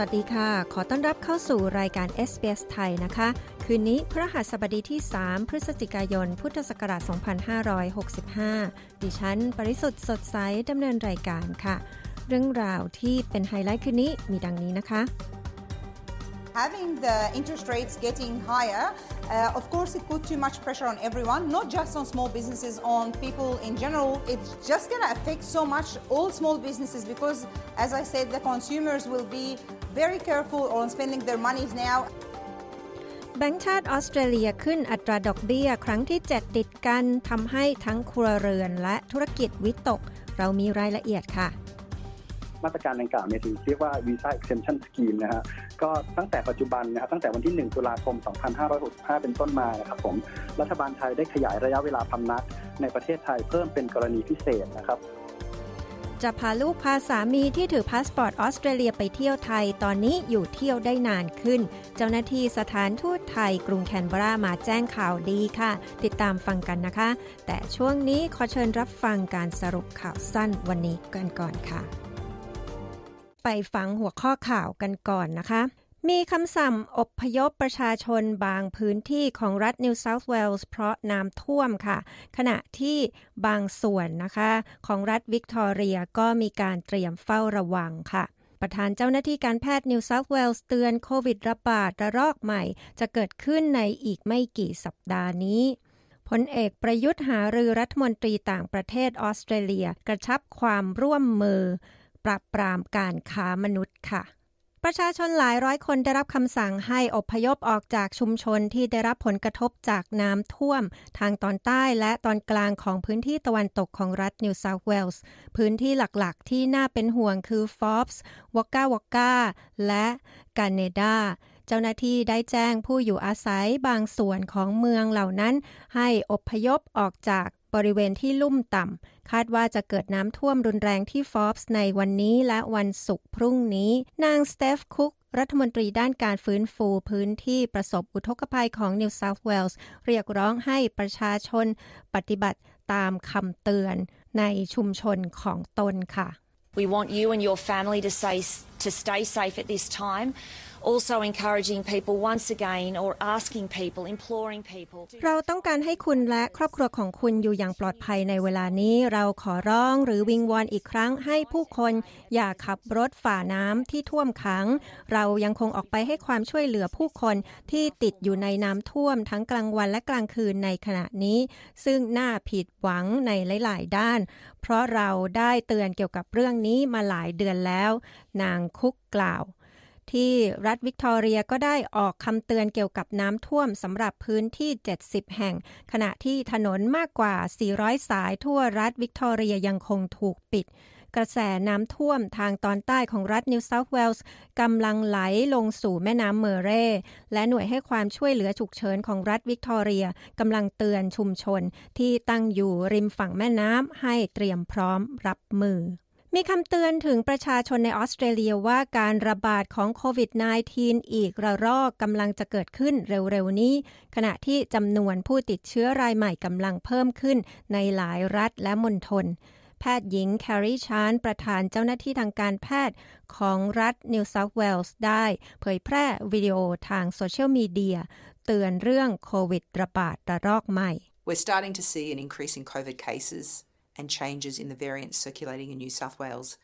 สวัสดีค่ะ ขอต้อนรับเข้าสู่รายการ SBS ไทยนะคะ คืนนี้พระหัสบดีที่ 3 พฤศจิกายน พุทธศักราช 2565 ดิฉัน ปริสุทธ์สดใสดำเนินรายการค่ะ เรื่องราวที่เป็นไฮไลท์คืนนี้มีดังนี้นะคะ Having the interest rates getting higher, uh, of course, it put too much pressure on everyone, not just on small businesses, on people in general. It's just going to affect so much all small businesses because, as I said, the consumers will be very careful on spending their monies now. แบงก์ชาติออสเตรเลียขึ้นอัตราดอกเบี้ยครั้งที่ 7 ติดกันทำให้ทั้งครัวเรือนและธุรกิจวิตก เรามีรายละเอียดค่ะ มาตรการดังกล่าวเนี่ยถือเรียกว่า Visa Exemption Scheme นะฮะก็ตั้งแต่ปัจจุบันนะครับตั้งแต่วันที่ 1 ตุลาคม 2565 เป็นต้นมานะครับผมรัฐบาลไทยได้ขยายระยะเวลาพำนักในประเทศไทยเพิ่มเป็นกรณีพิเศษนะครับจะพาลูกพาสามีที่ถือพาสปอร์ตออสเตรเลียไปเที่ยวไทยตอนนี้อยู่เที่ยวได้นานขึ้น เจ้าหน้าที่สถานทูตไทยกรุงแคนเบรามาแจ้งข่าวดีค่ะ ติดตามฟังกันนะคะ แต่ช่วงนี้ขอเชิญรับฟังการสรุปข่าวสั้นวันนี้กันก่อนค่ะ ไปฟังหัวข้อข่าวกันก่อนนะคะ มีคำสั่งอพยพประชาชนบางพื้นที่ของรัฐนิวเซาท์เวลส์เพราะน้ำท่วมค่ะ ขณะที่บางส่วนนะคะ ของรัฐวิกตอเรียก็มีการเตรียมเฝ้าระวังค่ะประธานเจ้าหน้าที่การแพทย์นิวเซาท์เวลส์เตือนโควิดระบาดระลอกใหม่ จะเกิดขึ้นในอีกไม่กี่สัปดาห์นี้พลเอกประยุทธ์หารือรัฐมนตรีต่างประเทศออสเตรเลีย กระชับความร่วมมือ ปราบปรามการค้ามนุษย์ค่ะ ประชาชนหลายร้อยคนได้รับคำสั่งให้อพยพออกจากชุมชนที่ได้รับผลกระทบจากน้ำท่วม ทางตอนใต้และตอนกลางของพื้นที่ตะวันตกของรัฐนิวเซาท์เวลส์พื้นที่หลักๆ ที่น่าเป็นห่วงคือฟอบส์วอกกาวอกกาและกันเนดาห์เจ้าหน้าที่ได้แจ้งผู้อยู่อาศัยบางส่วนของเมืองเหล่านั้น ให้อพยพออกจากบริเวณที่ลุ่มต่ำ คาดว่าจะเกิดน้ำท่วมรุนแรงที่ฟอบส์ในวันนี้และวันศุกร์พรุ่งนี้ นางสเตฟคุกรัฐมนตรีด้านการฟื้นฟูพื้นที่ประสบอุทกภัยของนิวเซาท์เวลส์เรียกร้องให้ประชาชนปฏิบัติตามคำเตือนในชุมชนของตนค่ะ We want you and your family to, say, to stay safe at this time. Also encouraging people once again or asking people, imploring people. เราต้องการให้คุณและครอบครัวของคุณอยู่อย่างปลอดภัยในเวลานี้ เราขอร้องหรือวิงวอนอีกครั้งให้ผู้คนอย่าขับรถฝ่าน้ำที่ท่วมขัง เรายังคงออกไปให้ความช่วยเหลือผู้คนที่ติดอยู่ในน้ำท่วมทั้งกลางวันและกลางคืนในขณะนี้ ซึ่งน่าผิดหวังในหลาย ๆ ด้าน เพราะเราได้เตือนเกี่ยวกับเรื่องนี้มาหลายเดือนแล้ว นางคุกกล่าว ที่รัฐวิกตอเรียก็ได้ออกคำเตือนเกี่ยวกับน้ำท่วมสำหรับพื้นที่ 70 แห่ง ขณะที่ถนนมากกว่า 400 สายทั่วรัฐวิกตอเรียยังคงถูกปิด กระแสน้ำท่วมทางตอนใต้ของรัฐนิวเซาท์เวลส์กำลังไหลลงสู่แม่น้ำเมอร์เรและหน่วยให้ความช่วยเหลือฉุกเฉินของรัฐวิกตอเรียกำลังเตือนชุมชนที่ตั้งอยู่ริมฝั่งแม่น้ำให้เตรียมพร้อมรับมือ มีคำเตือนถึงประชาชนในออสเตรเลียว่าการระบาดของโควิด -19 อีกระลอกกำลังจะเกิดขึ้นเร็วๆนี้ ขณะที่จำนวนผู้ติดเชื้อรายใหม่กำลังเพิ่มขึ้นในหลายรัฐและมณฑลแพทย์หญิงแครีชานประธานเจ้าหน้าที่ทางการแพทย์ของรัฐนิวเซาท์เวลส์ได้ เผยแพร่วิดีโอทางโซเชียลมีเดียเตือนเรื่องโควิดระบาดระลอกใหม่ We're starting to see an increase in COVID cases and changes in the variants circulating in New South Wales,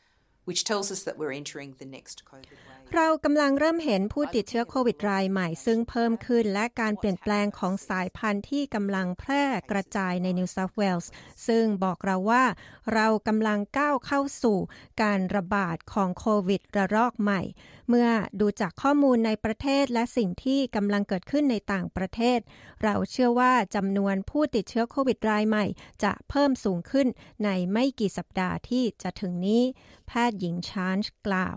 which tells us that we're entering the next COVID wave. เรากำลังเริ่มเห็นผู้ติดเชื้อโควิดรายใหม่ซึ่งเพิ่มขึ้นและการเปลี่ยนแปลงของสายพันธุ์ที่กำลังแพร่กระจายในนิวเซาท์เวลส์ซึ่งบอกเราว่า เรากำลังก้าวเข้าสู่การระบาดของโควิดระลอกใหม่ เมื่อดูจากข้อมูลในประเทศและสิ่งที่กำลังเกิดขึ้นในต่างประเทศ เราเชื่อว่าจำนวนผู้ติดเชื้อโควิดรายใหม่ จะเพิ่มสูงขึ้นในไม่กี่สัปดาห์ที่จะถึงนี้ แพทย์หญิงชานช์กล่าว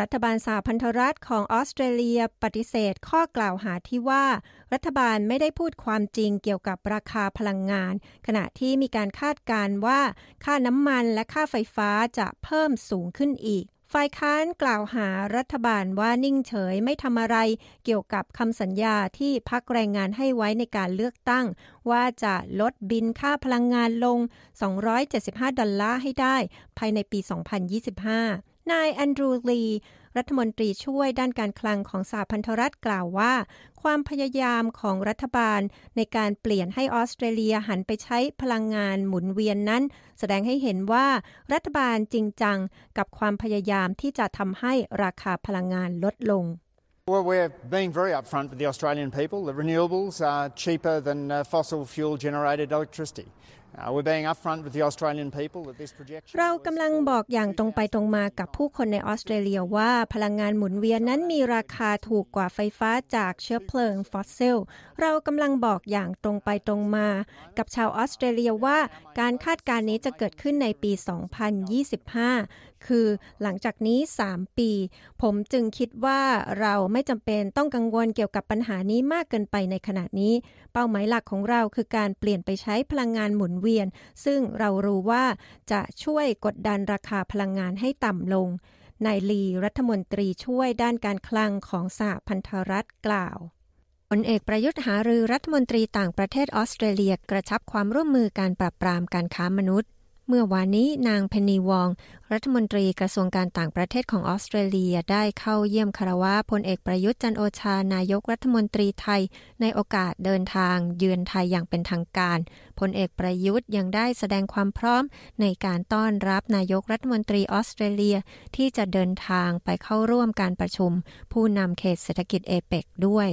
รัฐบาลสหพันธรัฐของออสเตรเลียปฏิเสธข้อกล่าวหาที่ว่า รัฐบาลไม่ได้พูดความจริงเกี่ยวกับราคาพลังงาน ขณะที่มีการคาดการว่า ค่าน้ำมันและค่าไฟฟ้าจะเพิ่มสูงขึ้นอีก ฝ่ายค้านกล่าวหารัฐบาลว่านิ่งเฉยไม่ทำอะไรเกี่ยวกับคำสัญญาที่พักแรงงานให้ไว้ในการเลือกตั้ง ว่าจะลดบินค่าพลังงานลง 275 ดอลลาร์ให้ได้ ภายในปี 2025 นายแอนดรูลี รัฐมนตรีช่วยด้านการคลังของสหพันธรัฐกล่าวว่า ความพยายามของรัฐบาลในการเปลี่ยนให้ออสเตรเลียหันไปใช้พลังงานหมุนเวียนนั้น แสดงให้เห็นว่ารัฐบาลจริงจังกับความพยายามที่จะทำให้ราคาพลังงานลดลง Well, we're being very upfront with the Australian people. The renewables are cheaper than fossil fuel generated electricity. เรากำลังบอกอย่างตรงไปตรงมากับผู้คนในออสเตรเลียว่าพลังงานหมุนเวียนนั้นมีราคาถูกกว่าไฟฟ้าจากเชื้อเพลิงฟอสซิล เรากำลังบอกอย่างตรงไปตรงมา กับชาวออสเตรเลียว่าการคาดการณ์นี้จะเกิดขึ้นในปี 2025 คือหลังจากนี้ 3 ปี ผมจึงคิดว่าเราไม่จำเป็นต้องกังวลเกี่ยวกับปัญหานี้มากเกินไปในขณะนี้ เป้าหมายหลักของเราคือการเปลี่ยนไปใช้พลังงานหมุนเวียน ซึ่งเรารู้ว่าจะช่วยกดดันราคาพลังงานให้ต่ำลงนายลีรัฐมนตรีช่วยด้านการคลังของสหพันธรัฐกล่าวพลเอกประยุทธ์หารือรัฐมนตรีต่างประเทศออสเตรเลียกระชับความร่วมมือการปราบปรามการค้ามนุษย์ เมื่อวานนี้นางเพนนีวอง รัฐมนตรีกระทรวงการต่างประเทศของออสเตรเลียได้เข้าเยี่ยมคารวะพลเอกประยุทธ์จันโอชานายกรัฐมนตรีไทย ในโอกาสเดินทางเยือนไทยอย่างเป็นทางการพลเอกประยุทธ์ยังได้แสดงความพร้อมในการต้อนรับนายกรัฐมนตรีออสเตรเลียที่จะเดินทางไปเข้าร่วมการประชุม ผู้นำเขตเศรษฐกิจเอเปกด้วย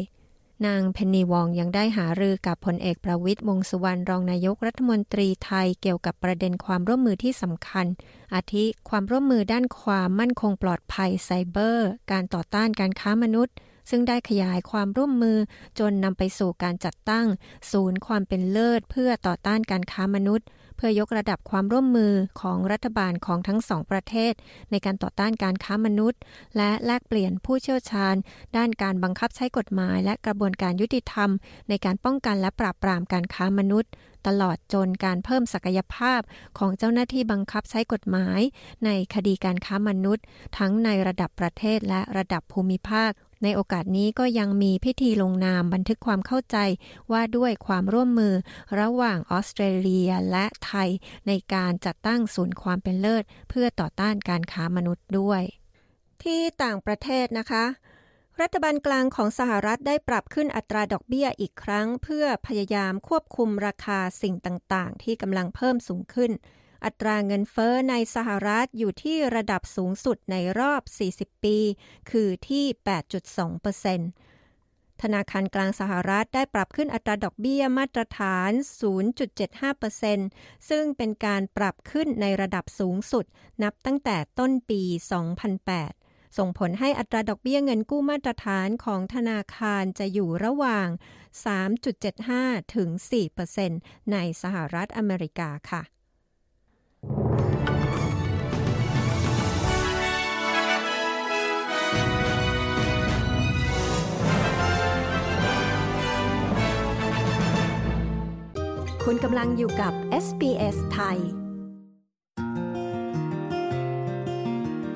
นางเพนนีวองยังได้หารือกับพลเอกประวิทย์วงสุวรรณรองนายกรัฐมนตรีไทยเกี่ยวกับประเด็นความร่วมมือที่สำคัญ อาทิความร่วมมือด้านความมั่นคงปลอดภัยไซเบอร์ การต่อต้านการค้ามนุษย์ ซึ่งได้ขยายความร่วมมือจนนำไปสู่การจัดตั้ง ศูนย์ความเป็นเลิศเพื่อต่อต้านการค้ามนุษย์ เพื่อยกระดับความร่วมมือของรัฐบาลของทั้งสองประเทศ ในการต่อต้านการค้ามนุษย์ และแลกเปลี่ยนผู้เชี่ยวชาญ ด้านการบังคับใช้กฎหมาย และกระบวนการยุติธรรม ในการป้องกันและปราบปรามการค้ามนุษย์ ตลอดจนการเพิ่มศักยภาพของเจ้าหน้าที่บังคับใช้กฎหมาย ในคดีการค้ามนุษย์ ทั้งในระดับประเทศและระดับภูมิภาคในโอกาสนี้ก็ยังมีพิธีลงนามบันทึกความเข้าใจว่าด้วยความร่วมมือระหว่างออสเตรเลียและไทย ในการจัดตั้งศูนย์ความเป็นเลิศ เพื่อต่อต้านการค้ามนุษย์ด้วย ที่ต่างประเทศนะคะ รัฐบาลกลางของสหรัฐได้ปรับขึ้นอัตราดอกเบี้ยอีกครั้ง เพื่อพยายามควบคุมราคาสิ่งต่าง ๆ ที่กำลังเพิ่มสูงขึ้น อัตราเงินเฟอ้อในสหรัฐอยู่ที่ระดับสูงสุดในรอบ 40 ปี คือที่ 8.2%ธนาคารกลางสหรัฐได้ปรับขึ้นอัตราดอกเบี้ยมาตรฐาน 0.75%ซึ่งเป็นการปรับขึ้นในระดับสูงสุดนับตั้งแต่ต้นปี 2008 ส่งผลให้อัตราดอกเบี้ยเงินกู้มาตรฐานของธนาคารจะอยู่ระหว่าง 3.75 ถึง 4%ในสหรัฐอเมริกาค่ะคุณกำลังอยู่กับ SBS ไทย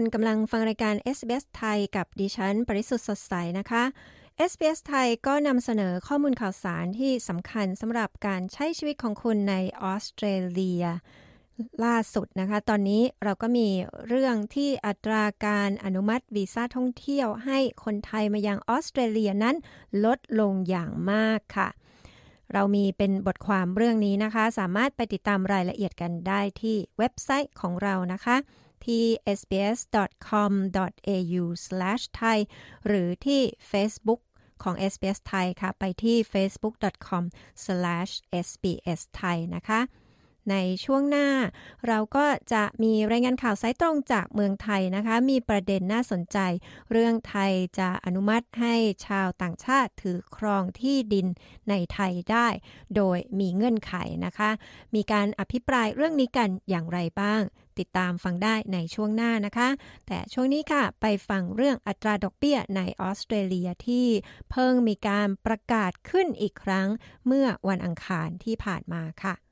คุณกำลังฟังรายการ SBS ไทยกับดิฉัน ปริสุทธ์สดใสนะคะ SBS ไทยก็นำเสนอข้อมูลข่าวสารที่สำคัญสำหรับการใช้ชีวิตของคุณในออสเตรเลีย ล่าสุดนะคะ ตอนนี้เราก็มีเรื่องที่อัตราการอนุมัติวีซ่าท่องเที่ยวให้คนไทยมายังออสเตรเลียนั้นลดลงอย่างมากค่ะ เรามีเป็นบทความเรื่องนี้นะคะ สามารถไปติดตามรายละเอียดกันได้ที่เว็บไซต์ของเรานะคะ ที่ sbs.com.au/thai หรือที่ Facebook ของ SBS ไทยค่ะ ไปที่ facebook.com/sbsthai นะคะ ในช่วงหน้า เราก็จะมีรายงานข่าวสายตรงจากเมืองไทยนะคะ มีประเด็นน่าสนใจ เรื่องไทยจะอนุมัติให้ชาวต่างชาติถือครองที่ดินในไทยได้ โดยมีเงื่อนไขนะคะ มีการอภิปรายเรื่องนี้กันอย่างไรบ้าง ติดตามฟังได้ในช่วงหน้านะคะ แต่ช่วงนี้ค่ะ ไปฟังเรื่องอัตราดอกเบี้ยในออสเตรเลียที่เพิ่งมีการประกาศขึ้นอีกครั้ง เมื่อวันอังคารที่ผ่านมาค่ะ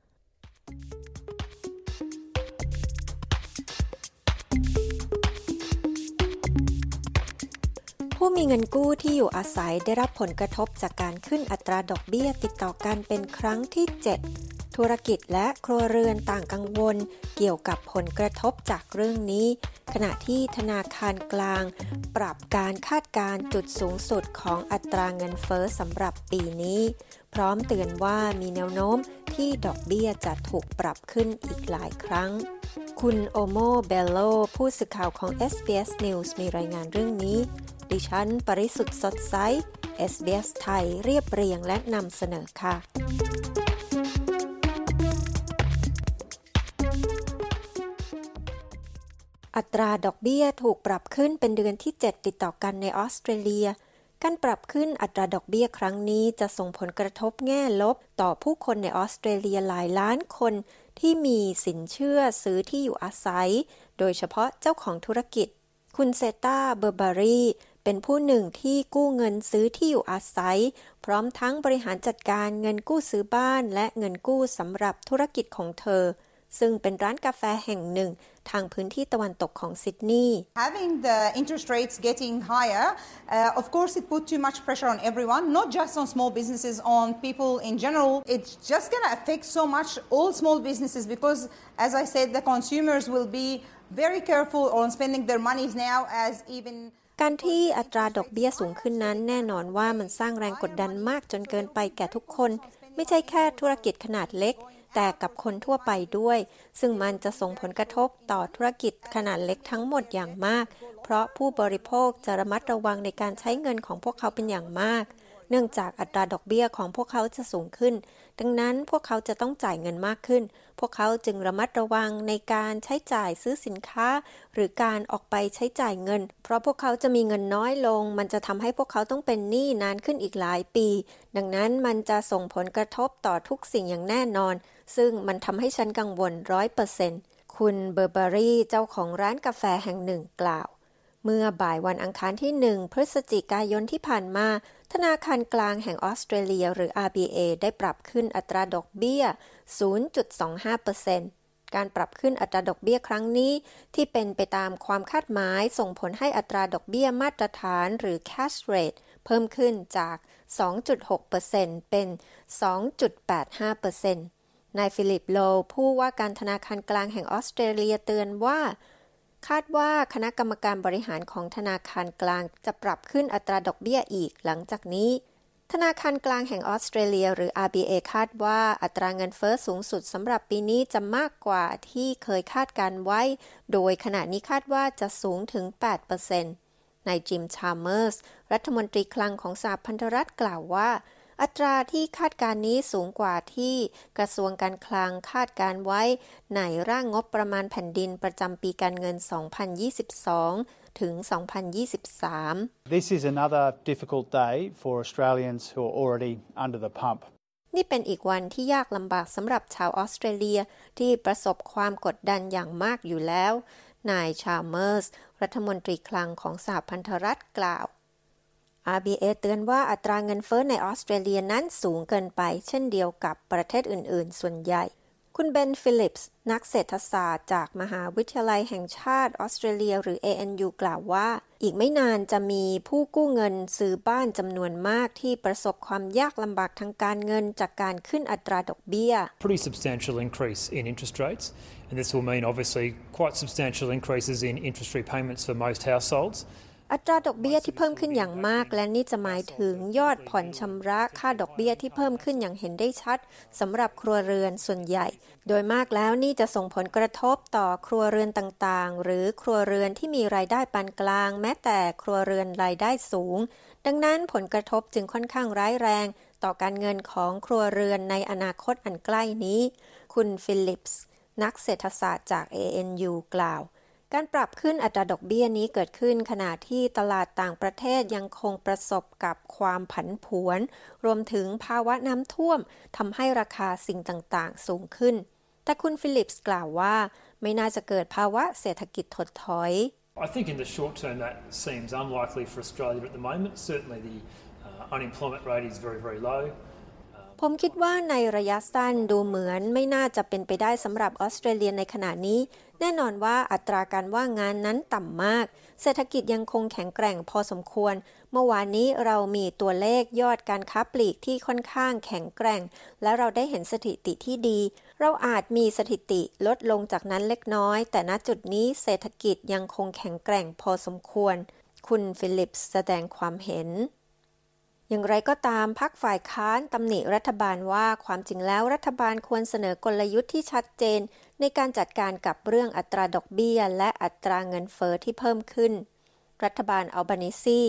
ผู้มีเงินกู้ที่อยู่อาศัยได้รับผลกระทบจากการขึ้นอัตราดอกเบี้ยติดต่อกันเป็นครั้งที่ 7 ธุรกิจและครัวเรือนต่างกังวล เกี่ยวกับผลกระทบจากเรื่องนี้ ขณะที่ธนาคารกลาง ปรับการคาดการจุดสูงสุดของอัตราเงินเฟอ้อสำหรับปีนี้ พร้อมเตือนว่ามีแนวโน้มที่ดอกเบี้ยจะถูกปรับขึ้นอีกหลายครั้ง คุณโอโมเบลโล ผู้สื่อข่าวของ SBS News มีรายงานเรื่องนี้ ดิฉัน ปริสุทธ์สดใส SBS ไทยเรียบเรียงและนำเสนอค่ะอัตราดอกเบี้ยถูกปรับขึ้นเป็นเดือนที่ 7 ติดต่อกันในออสเตรเลีย การปรับขึ้นอัตราดอกเบี้ยครั้งนี้จะส่งผลกระทบแง่ลบ ต่อผู้คนในออสเตรเลียหลายล้านคนที่มีสินเชื่อซื้อที่อยู่อาศัย โดยเฉพาะเจ้าของธุรกิจ คุณเซตาเบอร์บารีเป็นผู้หนึ่งที่กู้เงินซื้อที่อยู่อาศัย พร้อมทั้งบริหารจัดการเงินกู้ซื้อบ้านและเงินกู้สำหรับธุรกิจของเธอ ซึ่งเป็นร้านกาแฟแห่งหนึ่งทางพื้นที่ตะวันตกของซิดนีย์ Having the interest rates getting higher, uh, of course, it put too much pressure on everyone, not just on small businesses, on people in general. It's just going to affect so much all small businesses because, as I said, the consumers will be very careful on spending their monies now as even การที่อัตราดอกเบี้ยสูงขึ้นนั้นแน่นอนว่ามันสร้างแรงกดดันมากจนเกินไปแก่ทุกคน ไม่ใช่แค่ธุรกิจขนาดเล็ก แต่กับคนทั่วไปด้วย ซึ่งมันจะส่งผลกระทบต่อธุรกิจขนาดเล็กทั้งหมดอย่างมาก เพราะผู้บริโภคจะระมัดระวังในการใช้เงินของพวกเขาเป็นอย่างมาก เนื่องจากอัตราดอกเบี้ยของพวกเขาจะสูงขึ้น ดังนั้นพวกเขาจะต้องจ่ายเงินมากขึ้น พวกเขาจึงระมัดระวังในการใช้จ่ายซื้อสินค้า หรือการออกไปใช้จ่ายเงิน เพราะพวกเขาจะมีเงินน้อยลง มันจะทำให้พวกเขาต้องเป็นหนี้นานขึ้นอีกหลายปี ดังนั้นมันจะส่งผลกระทบต่อทุกสิ่งอย่างแน่นอน ซึ่งมันทำให้ฉันกังวลร้อยเปอร์เซ็นต์คุณเบอร์บารี่เจ้าของร้านกาแฟแห่งหนึ่งกล่าว เมื่อบ่ายวันอังคารที่ 1 พฤศจิกายนที่ผ่านมา ธนาคารกลางแห่งออสเตรเลียหรือ RBA ได้ปรับขึ้นอัตราดอกเบี้ย 0.25%การปรับขึ้นอัตราดอกเบี้ยครั้งนี้ ที่เป็นไปตามความคาดหมายส่งผลให้อัตราดอกเบี้ยมาตรฐานหรือ cash rate เพิ่มขึ้นจาก 2.6%เป็น 2.85%นายฟิลิปโล ผู้ว่าการธนาคารกลางแห่งออสเตรเลียเตือนว่า คาดว่าคณะกรรมการบริหารของธนาคารกลางจะปรับขึ้นอัตราดอกเบี้ยอีกหลังจากนี้ ธนาคารกลางแห่งออสเตรเลีย หรือ RBA คาดว่าอัตราเงินเฟอ้อสูงสุดสำหรับปีนี้จะมากกว่าที่เคยคาดการไว้ โดยขณะนี้คาดว่าจะสูงถึง 8%นายจิมชาร์เมอร์ส รัฐมนตรีคลังของสหพันธรัฐกล่าวว่า อัตราที่คาดการนี้สูงกว่าที่กระทรวงการคลังคาดการไว้ ในร่างงบประมาณแผ่นดินประจำปีการเงิน 2022 ถึง 2023 This is another difficult day for Australians who are already under the pump. นี่เป็นอีกวันที่ยากลำบากสำหรับชาวออสเตรเลียที่ประสบความกดดันอย่างมากอยู่แล้ว นายชาร์เมอร์ส รัฐมนตรีคลังของสหพันธรัฐกล่าว RBA เตือนว่าอัตราเงินเฟ้อในออสเตรเลียนั้นสูงเกินไป เช่นเดียวกับประเทศอื่น ๆ ส่วนใหญ่ คุณเบนฟิลิปส์ นักเศรษฐศาสตร์จากมหาวิทยาลัยแห่งชาติออสเตรเลีย หรือ ANU กล่าวว่า อีกไม่นานจะมีผู้กู้เงินซื้อบ้านจำนวนมากที่ประสบความยากลำบากทางการเงินจากการขึ้นอัตราดอกเบี้ย Pretty substantial increase in interest rates and this will mean obviously quite substantial increases in interest repayments for most households. อัตราดอกเบี้ยที่เพิ่มขึ้นอย่างมาก และนี่จะหมายถึงยอดผ่อนชำระค่าดอกเบี้ยที่เพิ่มขึ้นอย่างเห็นได้ชัดสำหรับครัวเรือนส่วนใหญ่ โดยมากแล้วนี่จะส่งผลกระทบต่อครัวเรือนต่างๆ หรือครัวเรือนที่มีรายได้ปานกลาง แม้แต่ครัวเรือนรายได้สูง ดังนั้นผลกระทบจึงค่อนข้างร้ายแรง ต่อการเงินของครัวเรือนในอนาคตอันใกล้นี้ คุณฟิลิปส์นักเศรษฐศาสตร์จาก ANU กล่าว การปรับขึ้นอัตราดอกเบี้ยนี้เกิดขึ้นขณะที่ตลาดต่างประเทศยังคงประสบกับความผันผวน รวมถึงภาวะน้ำท่วมทำให้ราคาสิ่งต่างๆ สูงขึ้น แต่คุณฟิลิปส์กล่าวว่า ไม่น่าจะเกิดภาวะเศรษฐกิจถดถอย I think in the short term that seems unlikely for Australia at the moment. Certainly the uh, unemployment rate is very, very low. ผมคิดว่าในระยะสั้นดูเหมือนไม่น่าจะเป็นไปได้สำหรับออสเตรเลียในขณะนี้ แน่นอนว่าอัตราการว่างงานนั้นต่ำมาก เศรษฐกิจยังคงแข็งแกร่งพอสมควร เมื่อวานนี้เรามีตัวเลขยอดการค้าปลีกที่ค่อนข้างแข็งแกร่ง และเราได้เห็นสถิติที่ดี เราอาจมีสถิติลดลงจากนั้นเล็กน้อย แต่ณจุดนี้เศรษฐกิจยังคงแข็งแกร่งพอสมควร คุณฟิลิปส์แสดงความเห็น อย่างไรก็ตามพักฝ่ายค้านตำหนิรัฐบาลว่าความจริงแล้วรัฐบาลควรเสนอกลยุทธ์ที่ชัดเจน ในการจัดการกับเรื่องอัตราดอกเบี้ย และอัตราเงินเฟอ้อที่เพิ่มขึ้น รัฐบาลอัลบานิซี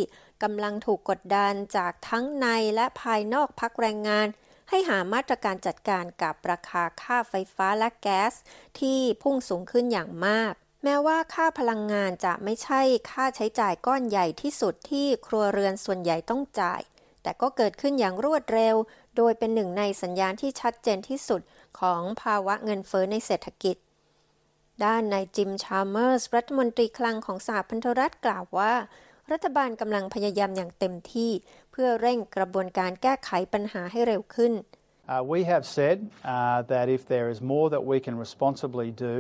กำลังถูกกดดันจากทั้งในและภายนอกพักแรงงาน ให้หามาตรการจัดการกับราคาค่าไฟฟ้าและแก๊ส ที่พุ่งสูงขึ้นอย่างมากแม้ว่าค่าพลังงานจะไม่ใช่ค่าใช้จ่ายก้อนใหญ่ที่สุดที่ครัวเรือนส่วนใหญ่ต้องจ่าย แต่ก็เกิดขึ้นอย่างรวดเร็ว โดยเป็นหนึ่งในสัญญาณที่ชัดเจนที่สุดของภาวะเงินเฟ้อในเศรษฐกิจ ด้านนายจิม ชาร์เมอร์ส รัฐมนตรีคลังของสหพันธรัฐกล่าวว่า รัฐบาลกำลังพยายามอย่างเต็มที่ เพื่อเร่งกระบวนการแก้ไขปัญหาให้เร็วขึ้น Uh, we have said uh, that if there is more that we can responsibly do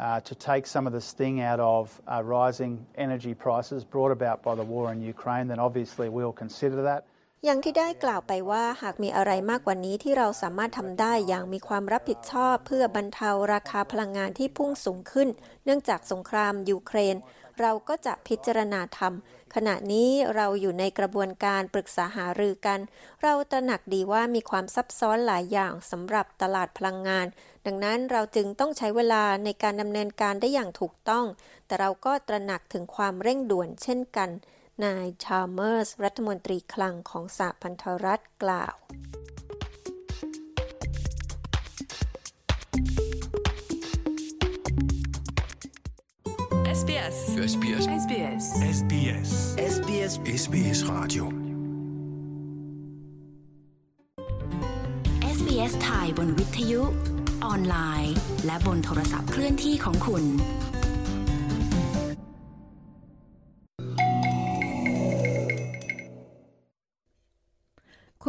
uh, to take some of the sting out of uh, rising energy prices brought about by the war in Ukraine, then obviously we'll consider that. อย่างที่ได้กล่าวไปว่าหากมีอะไรมากกว่านี้ที่เราสามารถทำได้อย่างมีความรับผิดชอบเพื่อบรรเทาราคาพลังงานที่พุ่งสูงขึ้น เนื่องจากสงครามยูเครน เราก็จะพิจารณาทำขณะนี้เราอยู่ในกระบวนการปรึกษาหารือกัน เราตระหนักดีว่ามีความซับซ้อนหลายอย่างสำหรับตลาดพลังงาน ดังนั้นเราจึงต้องใช้เวลาในการดำเนินการได้อย่างถูกต้อง แต่เราก็ตระหนักถึงความเร่งด่วนเช่นกัน นายชาร์เมอร์ส รัฐมนตรีคลังของสหพันธรัฐกล่าว SBS SBS SBS SBS SBS SBS Radio SBS ไทยบนวิทยุ ออนไลน์ และบนโทรศัพท์เคลื่อนที่ของคุณ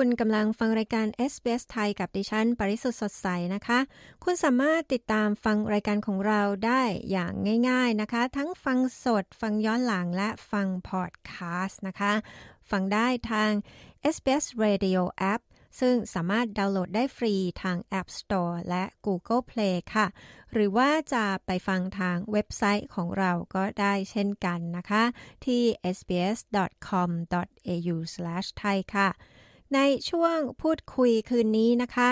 คุณกำลังฟังรายการ SBS ไทยกับดิฉัน ปริสุทธ์สดใสนะคะ คุณสามารถติดตามฟังรายการของเราได้อย่างง่ายๆนะคะ ทั้งฟังสด ฟังย้อนหลังและฟังพอดแคสต์นะคะ ฟังได้ทาง SBS Radio App ซึ่งสามารถดาวน์โหลดได้ฟรีทาง App Store และ Google Play ค่ะ หรือว่าจะไปฟังทางเว็บไซต์ของเราก็ได้เช่นกันนะคะ ที่ sbs.com.au/thai ค่ะ ในช่วงพูดคุยคืนนี้นะคะ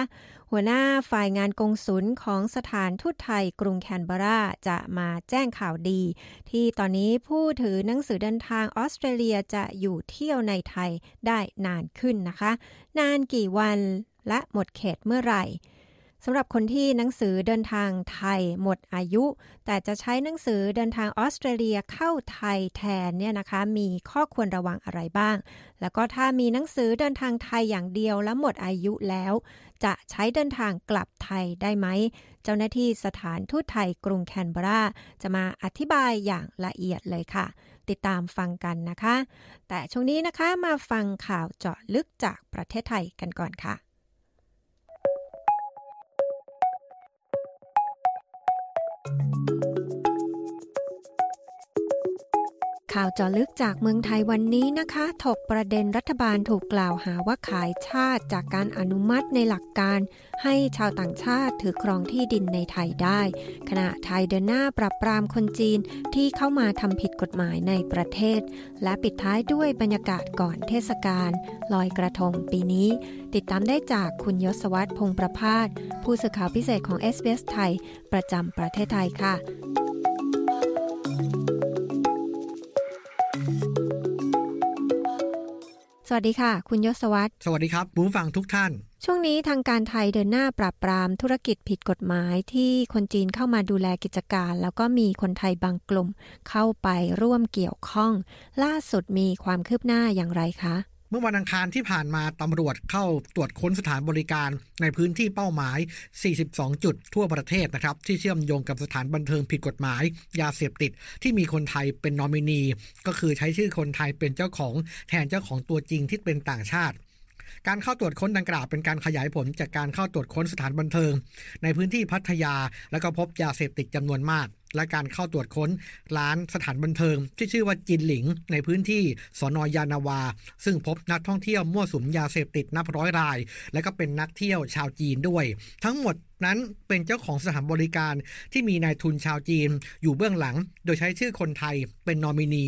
หัวหน้าฝ่ายงานกงสุลของสถานทูตไทยกรุงแคนเบราจะมาแจ้งข่าวดี ที่ตอนนี้ผู้ถือหนังสือเดินทางออสเตรเลียจะอยู่เที่ยวในไทยได้นานขึ้นนะคะ นานกี่วันและหมดเขตเมื่อไหร่ สำหรับคนที่หนังสือเดินทางไทยหมดอายุ แต่จะใช้หนังสือเดินทางออสเตรเลียเข้าไทยแทนเนี่ยนะคะ มีข้อควรระวังอะไรบ้าง แล้วก็ถ้ามีหนังสือเดินทางไทยอย่างเดียวแล้วหมดอายุแล้ว จะใช้เดินทางกลับไทยได้ไหม เจ้าหน้าที่สถานทูตไทยกรุงแคนเบรา จะมาอธิบายอย่างละเอียดเลยค่ะ ติดตามฟังกันนะคะ แต่ช่วงนี้นะคะมาฟังข่าวเจาะลึกจากประเทศไทยกันก่อนค่ะ ข่าวจาะลึกจากเมืองไทยวันนี้นะคะ ถกประเด็นรัฐบาลถูกกล่าวหาว่าขายชาติจากการอนุมัติในหลักการ ให้ชาวต่างชาติถือครองที่ดินในไทยได้ ขณะไทยเดินหน้าปรับปรามคนจีนที่เข้ามาทำผิดกฎหมายในประเทศ และปิดท้ายด้วยบรรยากาศก่อนเทศกาลลอยกระทงปีนี้ ติดตามได้จากคุณยศวัตรพงประพาสผู้สื่อข่าวพิเศษของ s อ s ไทย ประจำประเทศไทยค่ะ วัสดีค่ะ คุณยศวัตรสวัสดีครับผู้ฟังทุกท่าน ช่วงนี้ทางการไทยเดินหน้าปราบปรามธุรกิจผิดกฎหมายที่คนจีนเข้ามาดูแลกิจการ แล้วก็มีคนไทยบางกลุ่ม เข้าไปร่วมเกี่ยวข้อง ล่าสุดมีความคืบหน้าอย่างไรคะเมื่อวันอังคารที่ผ่านมาตำรวจเข้าตรวจค้นสถานบริการในพื้นที่เป้าหมาย 42 จุดทั่วประเทศนะครับที่เชื่อมโยงกับสถานบันเทิงผิดกฎหมาย ยาเสพติดที่มีคนไทยเป็นนอมินี ก็คือใช้ชื่อคนไทยเป็นเจ้าของแทนเจ้าของตัวจริงที่เป็นต่างชาติการเข้าตรวจค้นดังกล่าวเป็นการขยายผลจากการเข้าตรวจค้นสถานบันเทิง ในพื้นที่พัทยา แล้วก็พบยาเสพติดจำนวนมาก และการเข้าตรวจค้นร้านสถานบันเทิง ที่ชื่อว่าจินหลิง ในพื้นที่สอนอยานาวา ซึ่งพบนักท่องเที่ยวมั่วสุมยาเสพติดนับร้อยราย และก็เป็นนักเที่ยวชาวจีนด้วย ทั้งหมดนั้นเป็นเจ้าของสถานบริการที่มีนายทุนชาวจีน อยู่เบื้องหลัง โดยใช้ชื่อคนไทยเป็นนอมินี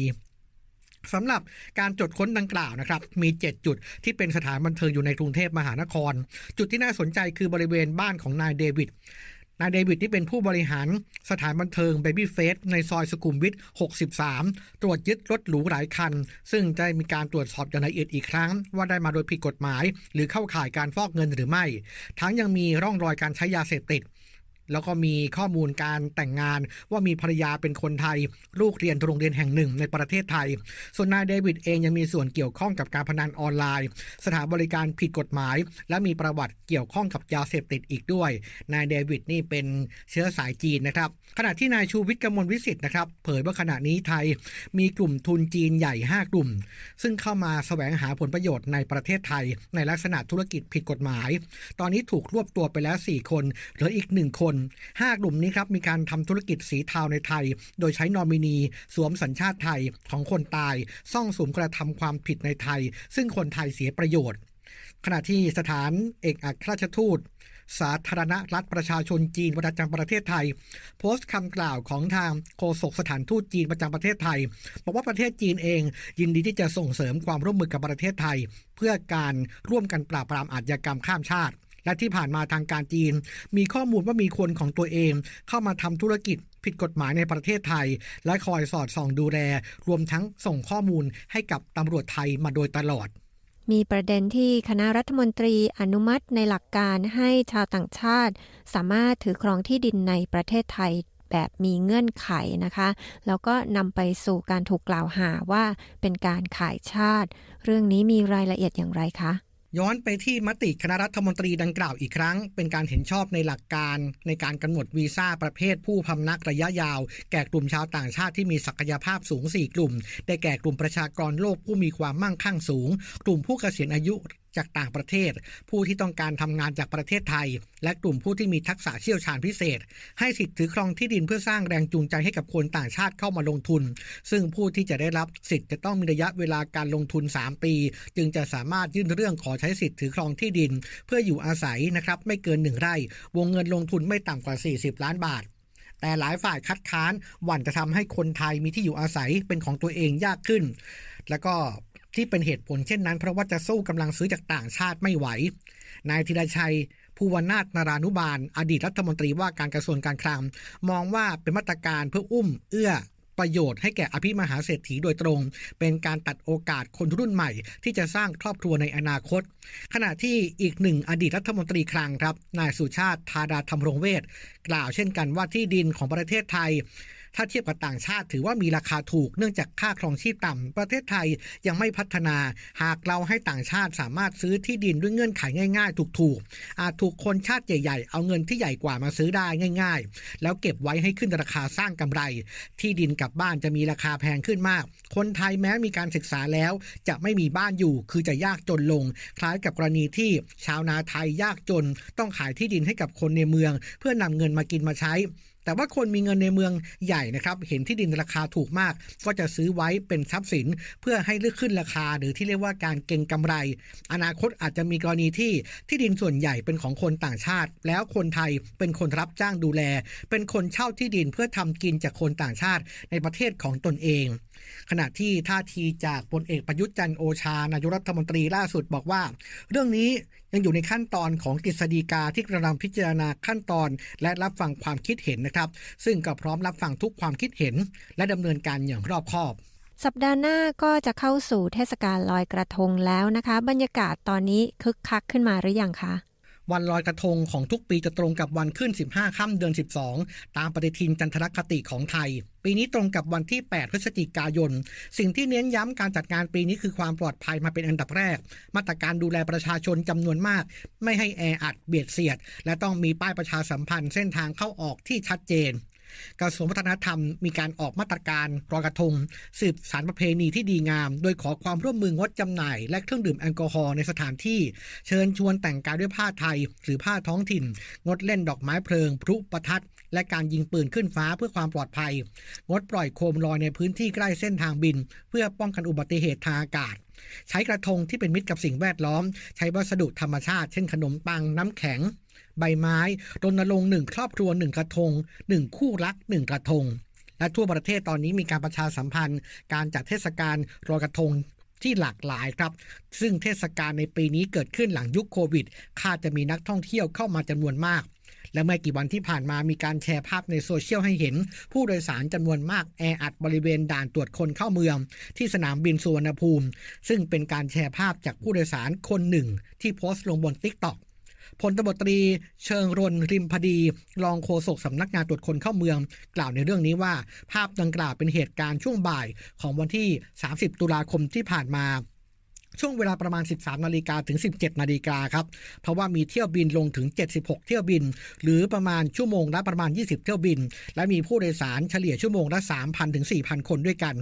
สำหรับการจดค้นดังกล่าวนะครับ มี 7 จุดที่เป็นสถานบันเทิงอยู่ในกรุงเทพมหานคร จุดที่น่าสนใจคือบริเวณบ้านของนายเดวิด นายเดวิดที่เป็นผู้บริหารสถานบันเทิงเบบี้เฟสในซอยสุขุมวิท 63 ตรวจยึดรถหรูหลายคัน ซึ่งจะมีการตรวจสอบอย่างละเอียดอีกครั้ง ว่าได้มาโดยผิดกฎหมาย หรือเข้าข่ายการฟอกเงินหรือไม่ ทั้งยังมีร่องรอยการใช้ยาเสพติด แล้วก็มีข้อมูลการแต่งงานว่ามีภรรยาเป็นคนไทย ลูกเรียนโรงเรียนแห่งหนึ่งในประเทศไทย ส่วนนายเดวิดเองยังมีส่วนเกี่ยวข้องกับการพนันออนไลน์ สถานบริการผิดกฎหมาย และมีประวัติเกี่ยวข้องกับยาเสพติดอีกด้วย นายเดวิดนี่เป็นเชื้อสายจีนนะครับ ขณะที่นายชูวิทย์กมลวิสิทธ์นะครับเผยว่าขณะนี้ไทยมีกลุ่มทุนจีนใหญ่ 5 กลุ่ม ซึ่งเข้ามาแสวงหาผลประโยชน์ในประเทศไทย ในลักษณะธุรกิจผิดกฎหมาย ตอนนี้ถูกรวบตัวไปแล้ว 4 คนเหลืออีก 1 คน5 กลุ่มนี้ครับมีการทำธุรกิจสีเทาในไทย โดยใช้นอมินี สวมสัญชาติไทยของคนตาย ซ่องสุมกระทำความผิดในไทย ซึ่งคนไทยเสียประโยชน์ ขณะที่สถานเอกอัครราชทูตสาธารณรัฐประชาชนจีนประจำประเทศไทย โพสต์คำกล่าวของทางโฆษกสถานทูตจีนประจำประเทศไทย บอกว่าประเทศจีนเองยินดีที่จะส่งเสริมความร่วมมือกับประเทศไทย เพื่อการร่วมกันปราบปรามอาชญากรรมข้ามชาติ และที่ผ่านมาทางการจีน มีข้อมูลว่ามีคนของตัวเอง เข้ามาทำธุรกิจผิดกฎหมายในประเทศไทย และคอยสอดส่องดูแล รวมทั้งส่งข้อมูลให้กับตำรวจไทยมาโดยตลอด มีประเด็นที่คณะรัฐมนตรีอนุมัติในหลักการให้ชาวต่างชาติ สามารถถือครองที่ดินในประเทศไทยแบบมีเงื่อนไขนะคะ แล้วก็นำไปสู่การถูกกล่าวหาว่าเป็นการขายชาติ เรื่องนี้มีรายละเอียดอย่างไรคะ ย้อนไปที่มติคณะรัฐมนตรีดังกล่าวอีกครั้ง เป็นการเห็นชอบในหลักการในการกำหนดวีซ่าประเภทผู้พำนักระยะยาว แก่กลุ่มชาวต่างชาติที่มีศักยภาพสูง 4 กลุ่ม ได้แก่กลุ่มประชากรโลกผู้มีความมั่งคั่งสูง กลุ่มผู้เกษียณอายุ จากต่างประเทศ ผู้ที่ต้องการทำงานจากประเทศไทย และกลุ่มผู้ที่มีทักษะเชี่ยวชาญพิเศษ ให้สิทธิ์ถือครองที่ดินเพื่อสร้างแรงจูงใจให้กับคนต่างชาติเข้ามาลงทุน ซึ่งผู้ที่จะได้รับสิทธิ์จะต้องมีระยะเวลาการลงทุน 3 ปี จึงจะสามารถยื่นเรื่องขอใช้สิทธิ์ถือครองที่ดิน เพื่ออยู่อาศัยนะครับไม่เกิน1ไร่ วงเงินลงทุนไม่ต่ำกว่า 40 ล้านบาทแต่หลายฝ่ายคัดค้านหวั่นจะทำให้คนไทยมีที่อยู่อาศัยเป็นของตัวเองยากขึ้น แล้วก็ ที่เป็นเหตุผลเช่นนั้น เพราะว่าจะสู้กำลังซื้อจากต่างชาติไม่ไหว นายธีรชัยภูวนาถนารานุบาล อดีตรัฐมนตรีว่าการกระทรวงการคลัง มองว่าเป็นมาตรการเพื่ออุ้มเอื้อประโยชน์ให้แก่อภิมหาเศรษฐีโดยตรง เป็นการตัดโอกาสคนรุ่นใหม่ ที่จะสร้างครอบครัวในอนาคต ขณะที่อีกหนึ่งอดีตรัฐมนตรีคลังครับ นายสุชาติธาดาธรรมรงเวทกล่าวเช่นกันว่าที่ดินของประเทศไทย ถ้าเทียบกับต่างชาติถือว่ามีราคาถูกเนื่องจากค่าครองชีพต่ำประเทศไทยยังไม่พัฒนา หากเราให้ต่างชาติสามารถซื้อที่ดินด้วยเงื่อนไขง่าย ๆ ถูกๆ อาจถูกคนชาติใหญ่ ๆ เอาเงินที่ใหญ่กว่ามาซื้อได้ง่าย ๆ แล้วเก็บไว้ให้ขึ้นราคาสร้างกำไร ที่ดินกับบ้านจะมีราคาแพงขึ้นมาก คนไทยแม้มีการศึกษาแล้ว จะไม่มีบ้านอยู่คือจะยากจนลง คล้ายกับกรณีที่ชาวนาไทยยากจน ต้องขายที่ดินให้กับคนในเมือง เพื่อนำเงินมากินมาใช้ แต่ว่าคนมีเงินในเมืองใหญ่นะครับเห็นที่ดินราคาถูกมาก ก็จะซื้อไว้เป็นทรัพย์สิน เพื่อให้เลือกขึ้นราคาหรือที่เรียกว่าการเก็งกำไร อนาคตอาจจะมีกรณีที่ที่ดินส่วนใหญ่เป็นของคนต่างชาติ แล้วคนไทยเป็นคนรับจ้างดูแล เป็นคนเช่าที่ดินเพื่อทำกินจากคนต่างชาติในประเทศของตนเอง ขณะที่ท่าทีจากพลเอกประยุทธ์จันทร์โอชานายกรัฐมนตรีล่าสุดบอกว่า เรื่องนี้ ยังอยู่ในขั้นตอนของกฤษฎีกาที่กำลังพิจารณาขั้นตอน และรับฟังความคิดเห็นนะครับ ซึ่งก็พร้อมรับฟังทุกความคิดเห็น และดำเนินการอย่างรอบคอบ สัปดาห์หน้าก็จะเข้าสู่เทศกาลลอยกระทงแล้วนะคะ บรรยากาศตอนนี้คึกคักขึ้นมาหรือยังคะ วันลอยกระทงของทุกปีจะตรงกับวันขึ้น 15 ค่ำเดือน 12 ตามปฏิทินจันทรคติของไทย ปีนี้ตรงกับวันที่ 8 พฤศจิกายน สิ่งที่เน้นย้ำการจัดงานปีนี้คือความปลอดภัยมาเป็นอันดับแรก มาตรการดูแลประชาชนจำนวนมาก ไม่ให้แออัดเบียดเสียด และต้องมีป้ายประชาสัมพันธ์เส้นทางเข้าออกที่ชัดเจน กระทรวงวัฒนธรรมมีการออกมาตรการรอยกระทง สืบสารประเพณีที่ดีงาม โดยขอความร่วมมืองดจำหน่าย และเครื่องดื่มแอลกอฮอล์ในสถานที่ เชิญชวนแต่งกายด้วยผ้าไทย หรือผ้าท้องถิ่น งดเล่นดอกไม้เพลิง พลุประทัด และการยิงปืนขึ้นฟ้าเพื่อความปลอดภัย งดปล่อยโคมลอยในพื้นที่ใกล้เส้นทางบิน เพื่อป้องกันอุบัติเหตุทางอากาศใช้กระทงที่เป็นมิตรกับสิ่งแวดล้อม ใช้วัสดุธรรมชาติ เช่นขนมปัง น้ำแข็ง ใบไม้รณรงค์หนึ่งครอบครัวหนึ่งกระทงหนึ่งคู่รักหนึ่งกระทง และทั่วประเทศตอนนี้มีการประชาสัมพันธ์ การจัดเทศกาลลอยกระทงที่หลากหลายครับ ซึ่งเทศกาลในปีนี้เกิดขึ้นหลังยุคโควิด คาดจะมีนักท่องเที่ยวเข้ามาจำนวนมาก และเมื่อกี่วันที่ผ่านมามีการแชร์ภาพในโซเชียลให้เห็น ผู้โดยสารจำนวนมากแออัดบริเวณด่านตรวจคนเข้าเมือง ที่สนามบินสุวรรณภูมิ ซึ่งเป็นการแชร์ภาพจากผู้โดยสารคนหนึ่ง ที่โพสต์ลงบน TikTok พลตำรวจตรีเชิงรณ ริมผดี รองโฆษกสำนักงานตรวจคนเข้าเมือง กล่าวในเรื่องนี้ว่า ภาพดังกล่าวเป็นเหตุการณ์ช่วงบ่ายของวันที่ 30 ตุลาคมที่ผ่านมาช่วงเวลาประมาณ 13 นาฬิกาถึง 17 นาฬิกาครับ เพราะว่ามีเที่ยวบินลงถึง 76 เที่ยวบิน หรือประมาณชั่วโมงละประมาณ 20 เที่ยวบิน และมีผู้โดยสารเฉลี่ยชั่วโมงละ 3,000 ถึง 4,000 คนด้วยกัน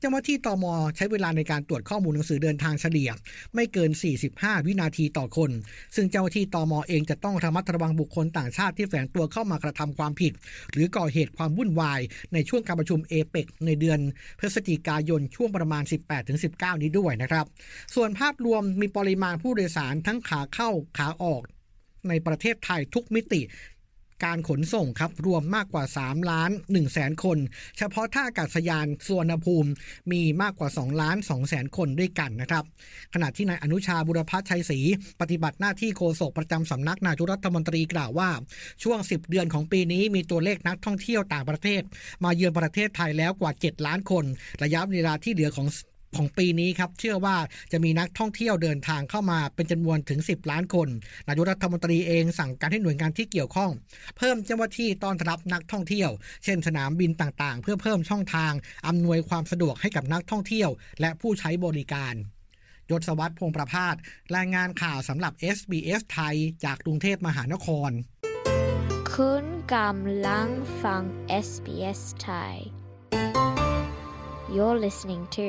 เจ้าหน้าที่ตมใช้เวลาในการตรวจข้อมูลหนังสือเดินทางเฉลี่ย ไม่เกิน 45 วินาทีต่อคน ซึ่งเจ้าหน้าที่ตมเองจะต้องระมัดระวังบุคคลต่างชาติที่แฝงตัวเข้ามากระทำความผิด หรือก่อเหตุความวุ่นวาย ในช่วงการประชุมเอเปกในเดือนพฤศจิกายนช่วงประมาณ 18-19 นี้ด้วยนะครับ ส่วนภาพรวมมีปริมาณผู้โดยสารทั้งขาเข้าขาออกในประเทศไทยทุกมิติ การขนส่งครับ รวมมากกว่า 3 ล้าน1แสนคน เฉพาะท่าอากาศยานสวนภูมิมีมากกว่า 2 ล้าน2แสนคนด้วยกันนะครับ ขณะที่นายอนุชาบุรพัชชัยศรีปฏิบัติหน้าที่โฆษกประจำสำนักนายกรัฐมนตรีกล่าวว่า ช่วง 10 เดือนของปีนี้มีตัวเลขนักท่องเที่ยวต่างประเทศ มาเยือนประเทศไทยแล้วกว่า 7 ล้านคน ระยะเวลาที่เหลือของ ของปีนี้ครับเชื่อว่าจะมีนักท่องเที่ยวเดินทางเข้ามาเป็นจำนวนถึง 10 ล้านคน นายกรัฐมนตรีเองสั่งการให้หน่วยงานที่เกี่ยวข้อง เพิ่มเจ้าหน้าที่ต้อนรับนักท่องเที่ยว เช่นสนามบินต่างๆ เพื่อเพิ่มช่องทางอำนวยความสะดวกให้กับนักท่องเที่ยว และผู้ใช้บริการยศวัตรพงประพาสรายงานข่าวสำหรับ SBS ไทยจากกรุงเทพมหานคร คุณกำลังฟัง SBS ไทย You're listening to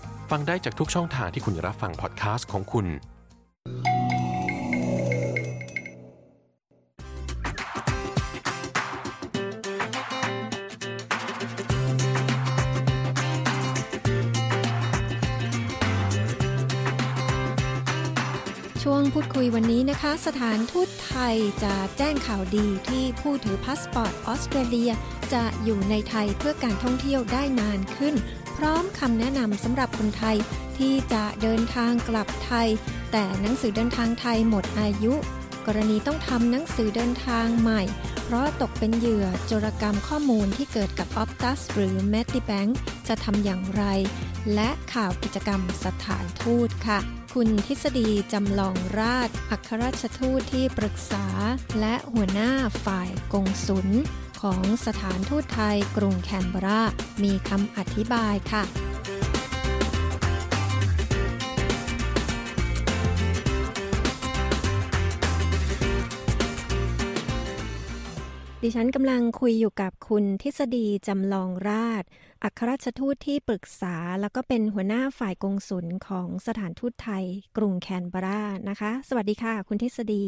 ฟังได้จากทุกช่องทางที่คุณรับฟังพอดแคสต์ของคุณ ช่วงพูดคุยวันนี้นะคะ สถานทูตไทยจะแจ้งข่าวดีที่ผู้ถือพาสปอร์ตออสเตรเลีย จะอยู่ในไทยเพื่อการท่องเที่ยวได้นานขึ้น พร้อมคำแนะนำสำหรับคนไทยที่จะเดินทางกลับไทย แต่หนังสือเดินทางไทยหมดอายุ กรณีต้องทำหนังสือเดินทางใหม่ เพราะตกเป็นเหยื่อโจรกรรมข้อมูลที่เกิดกับ Optus หรือ Medibank จะทำอย่างไร และข่าวกิจกรรมสถานทูตค่ะคุณทฤษฎีจำลองราช อัครราชทูตที่ปรึกษา และหัวหน้าฝ่ายกงสุล ของสถานทูตไทยกรุงแคนเบรา มีคำอธิบายค่ะดิฉันกำลังคุยอยู่กับคุณทฤษฎีจำลองราช อัครราชทูตที่ปรึกษา แล้วก็เป็นหัวหน้าฝ่ายกงสุลของสถานทูตไทย กรุงแคนเบรานะคะ สวัสดีค่ะ คุณทฤษฎี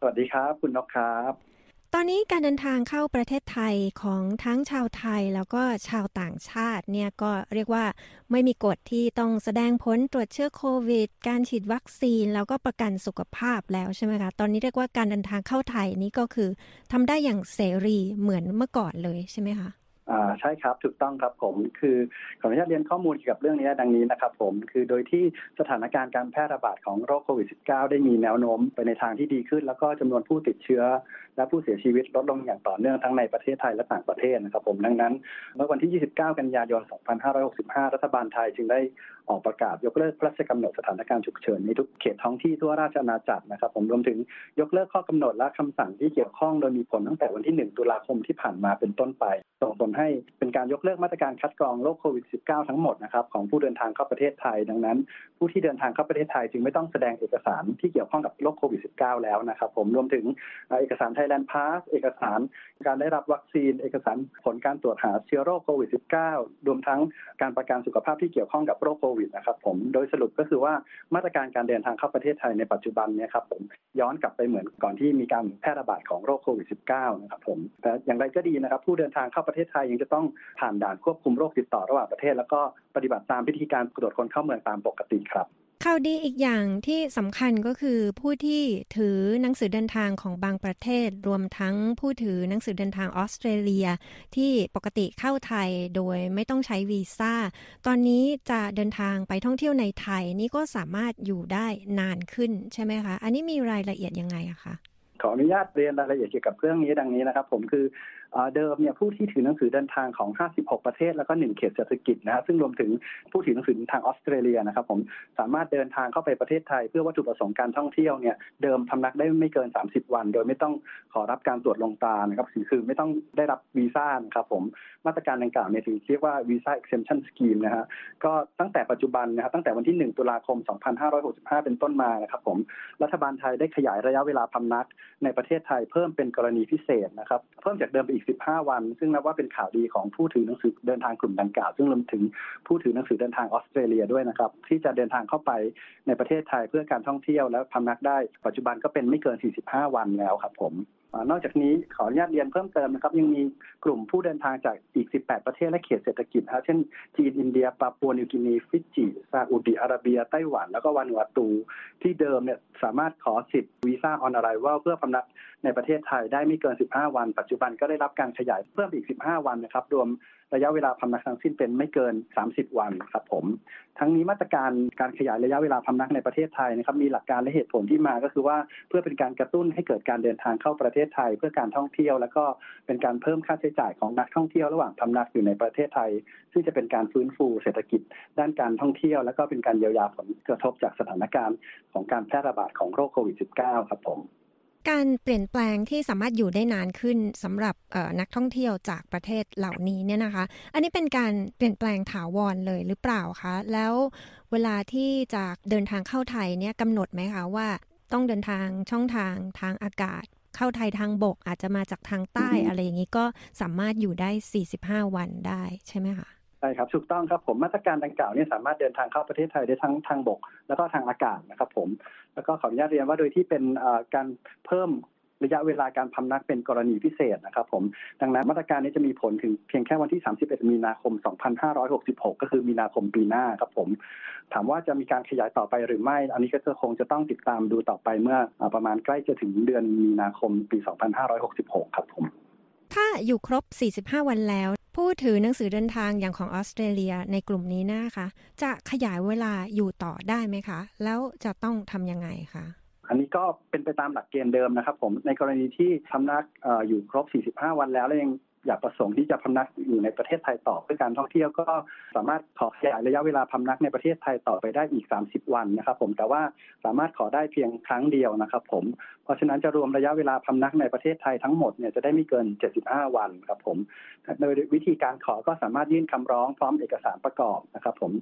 สวัสดีครับ คุณนกครับ ตอนนี้การเดินทางเข้าประเทศไทยของทั้งชาวไทยแล้วก็ชาวต่างชาติเนี่ยก็เรียกว่าไม่มีกฎที่ต้องแสดงผลตรวจเชื้อโควิด การฉีดวัคซีน แล้วก็ประกันสุขภาพแล้วใช่ไหมคะ ตอนนี้เรียกว่าการเดินทางเข้าไทยนี้ก็คือทำได้อย่างเสรีเหมือนเมื่อก่อนเลยใช่ไหมคะ ใช่ครับถูกต้องครับผม คือขออนุญาตเรียนข้อมูลเกี่ยวกับเรื่องนี้ดังนี้นะครับผม คือโดยที่สถานการณ์การแพร่ระบาดของโรคโควิด -19 ได้มีแนวโน้มไปในทางที่ดีขึ้น แล้วก็จำนวนผู้ติดเชื้อ และผู้เสียชีวิตลดลงอย่างต่อเนื่องทั้งในประเทศไทยและต่างประเทศนะครับผม ดังนั้น เมื่อวันที่ 29 กันยายน 2565 รัฐบาลไทยจึงได้ออกประกาศยกเลิกพระราชกำหนดสถานการณ์ฉุกเฉินในทุกเขตท้องที่ทั่วราชอาณาจักรนะครับ ผมรวมถึงยกเลิกข้อกำหนดและคำสั่งที่เกี่ยวข้องโดยมีผลตั้งแต่วันที่ 1 ตุลาคมที่ผ่านมาเป็นต้นไป ส่งผลให้เป็นการยกเลิกมาตรการคัดกรองโรคโควิด -19 ทั้งหมดนะครับของผู้เดินทางเข้าประเทศไทย ดังนั้น ผู้ที่เดินทางเข้าประเทศไทยจึงไม่ต้องแสดงเอกสารที่เกี่ยวข้องกับโรคโควิด -19 แล้วนะครับ ผมรวมถึงเอกสารไทยแลนด์พาสเอกสารการได้รับวัคซีน เอกสารผลการตรวจหาเชื้อโรคโควิด -19 รวมทั้งการประกันสุขภาพที่เกี่ยวข้องกับโรคโควิดนะครับผมโดยสรุปก็คือว่ามาตรการการเดินทางเข้าประเทศไทยในปัจจุบันเนี่ยครับผมย้อนกลับไปเหมือนก่อนที่มีการแพร่ระบาดของโรคโควิด -19 นะครับผมแต่อย่างไรก็ดีนะครับ ผู้เดินทางเข้าประเทศไทยยังจะต้องผ่านด่านควบคุมโรคติดต่อระหว่างประเทศ แล้วก็ปฏิบัติตามพิธีการตรวจคนเข้าเมืองตามปกติครับ ข่าวดีอีกอย่างที่สำคัญก็คือผู้ที่ถือหนังสือเดินทางของบางประเทศ รวมทั้งผู้ถือหนังสือเดินทางออสเตรเลีย ที่ปกติเข้าไทยโดยไม่ต้องใช้วีซ่า ตอนนี้จะเดินทางไปท่องเที่ยวในไทยนี่ก็สามารถอยู่ได้นานขึ้นใช่ไหมคะ อันนี้มีรายละเอียดยังไงอะคะขออนุญาตเรียนรายละเอียดเกี่ยวกับเรื่องนี้ดังนี้นะครับ ผมคือ เดิมเนี่ยผู้ที่ถือหนังสือเดินทางของ 56 ประเทศ แล้วก็ 1 เขตเศรษฐกิจนะฮะซึ่งรวมถึงผู้ถือหนังสือเดินทางออสเตรเลียนะครับผมสามารถเดินทางเข้าไปประเทศไทย เพื่อวัตถุประสงค์การท่องเที่ยวเนี่ยเดิมพำนักได้ไม่เกิน 30 วัน โดยไม่ต้องขอรับการตรวจลงตานะครับคือไม่ต้องได้รับวีซ่านะครับผมมาตรการดังกล่าวเนี่ยถือเรียกว่าวีซ่า exemption scheme นะฮะก็ตั้งแต่ปัจจุบันนะครับตั้งแต่วันที่ 1 ตุลาคม 2565 เป็นต้นมานะครับผมรัฐบาลไทยได้ขยายระยะเวลาพำนักในประเทศไทยเพิ่มเป็นกรณีพิเศษนะครับเพิ่มจากเดิมไปอีก15 วัน ซึ่งนับว่าเป็นข่าวดีของผู้ถือหนังสือเดินทางกลุ่มดังกล่าว ซึ่งรวมถึงผู้ถือหนังสือเดินทางออสเตรเลียด้วยนะครับ ที่จะเดินทางเข้าไปในประเทศไทยเพื่อการท่องเที่ยวและพำนักได้ ปัจจุบันก็เป็นไม่เกิน 45 วันแล้วครับผม นอกจากนี้ขออนุญาตเรียนเพิ่มเติมนะครับ ยังมีกลุ่มผู้เดินทางจากอีก 18 ประเทศและเขตเศรษฐกิจนะเช่นจีนอินเดียปาปัวนิวกินี ฟิจิซาอุดิอาระเบียไต้หวัน แล้วก็วานูอาตู ที่เดิมเนี่ยสามารถขอสิทธิ์วีซ่า on arrival เพื่อพำนักในประเทศไทยได้ไม่เกิน 15 วัน ปัจจุบันก็ได้รับการขยายเพิ่มอีก 15 วันนะครับรวม ระยะเวลาพำนักทั้งสิ้นเป็นไม่เกิน 30 วันครับผม ทั้งนี้มาตรการการขยายระยะเวลาพำนักในประเทศไทยนะครับมีหลักการและเหตุผลที่มาก็คือว่าเพื่อเป็นการกระตุ้นให้เกิดการเดินทางเข้าประเทศไทย เพื่อการท่องเที่ยว แล้วก็เป็นการเพิ่มค่าใช้จ่ายของนักท่องเที่ยวระหว่างพำนักอยู่ในประเทศไทย ซึ่งจะเป็นการฟื้นฟูเศรษฐกิจ ด้านการท่องเที่ยว แล้วก็เป็นการเยียวยาผลกระทบจากสถานการณ์ของการแพร่ระบาดของโรคโควิด -19 ครับผม การเปลี่ยนแปลงที่สามารถอยู่ได้นานขึ้นสำหรับนักท่องเที่ยวจากประเทศเหล่านี้เนี่ยนะคะ อันนี้เป็นการเปลี่ยนแปลงถาวรเลยหรือเปล่าคะ แล้วเวลาที่จะเดินทางเข้าไทยเนี่ยกำหนดไหมคะว่าต้องเดินทางช่องทางทางอากาศ เข้าไทยทางบกอาจจะมาจากทางใต้อะไรอย่างนี้ก็สามารถอยู่ได้ 45 วันได้ใช่ไหมคะ ใช่ครับถูกต้องครับผมมาตรการดังกล่าวเนี่ยสามารถเดินทางเข้าประเทศไทยได้ทั้งทางบก แล้วก็ทางอากาศนะครับผมแล้วก็ขออนุญาตเรียนว่าโดยที่เป็นการเพิ่มระยะเวลาการพำนักเป็นกรณีพิเศษนะครับผม ดังนั้นมาตรการนี้จะมีผลถึงเพียงแค่วันที่ 31 มีนาคม 2566 ก็คือมีนาคมปีหน้าครับผม ถามว่าจะมีการขยายต่อไปหรือไม่ อันนี้ก็จะคงจะต้องติดตามดูต่อไปเมื่อประมาณใกล้จะถึงเดือนมีนาคมปี 2566 ครับผม ถ้าอยู่ครบ 45 วันแล้ว ผู้ถือหนังสือเดินทางอย่างของออสเตรเลียในกลุ่มนี้นะคะ จะขยายเวลาอยู่ต่อได้ไหมคะ แล้วจะต้องทำยังไงคะอันนี้ก็เป็นไปตามหลักเกณฑ์เดิมนะครับผมในกรณีที่ทำนักออยู่ครบ 45 วันแล้วแล้วยัง อยากประสงค์ที่จะพำนักอยู่ในประเทศไทยต่อเพื่อการท่องเที่ยวก็สามารถขอขยายระยะเวลาพำนักในประเทศไทยต่อไปได้อีก 30 วันนะครับ ผมแต่ว่าสามารถขอได้เพียงครั้งเดียวนะครับผมเพราะฉะนั้นจะรวมระยะเวลาพำนักในประเทศไทยทั้งหมดเนี่ยจะได้ไม่เกิน 75 วันครับผมโดยวิธีการขอก็สามารถยื่นคำร้องพร้อมเอกสารประกอบนะครับ ผม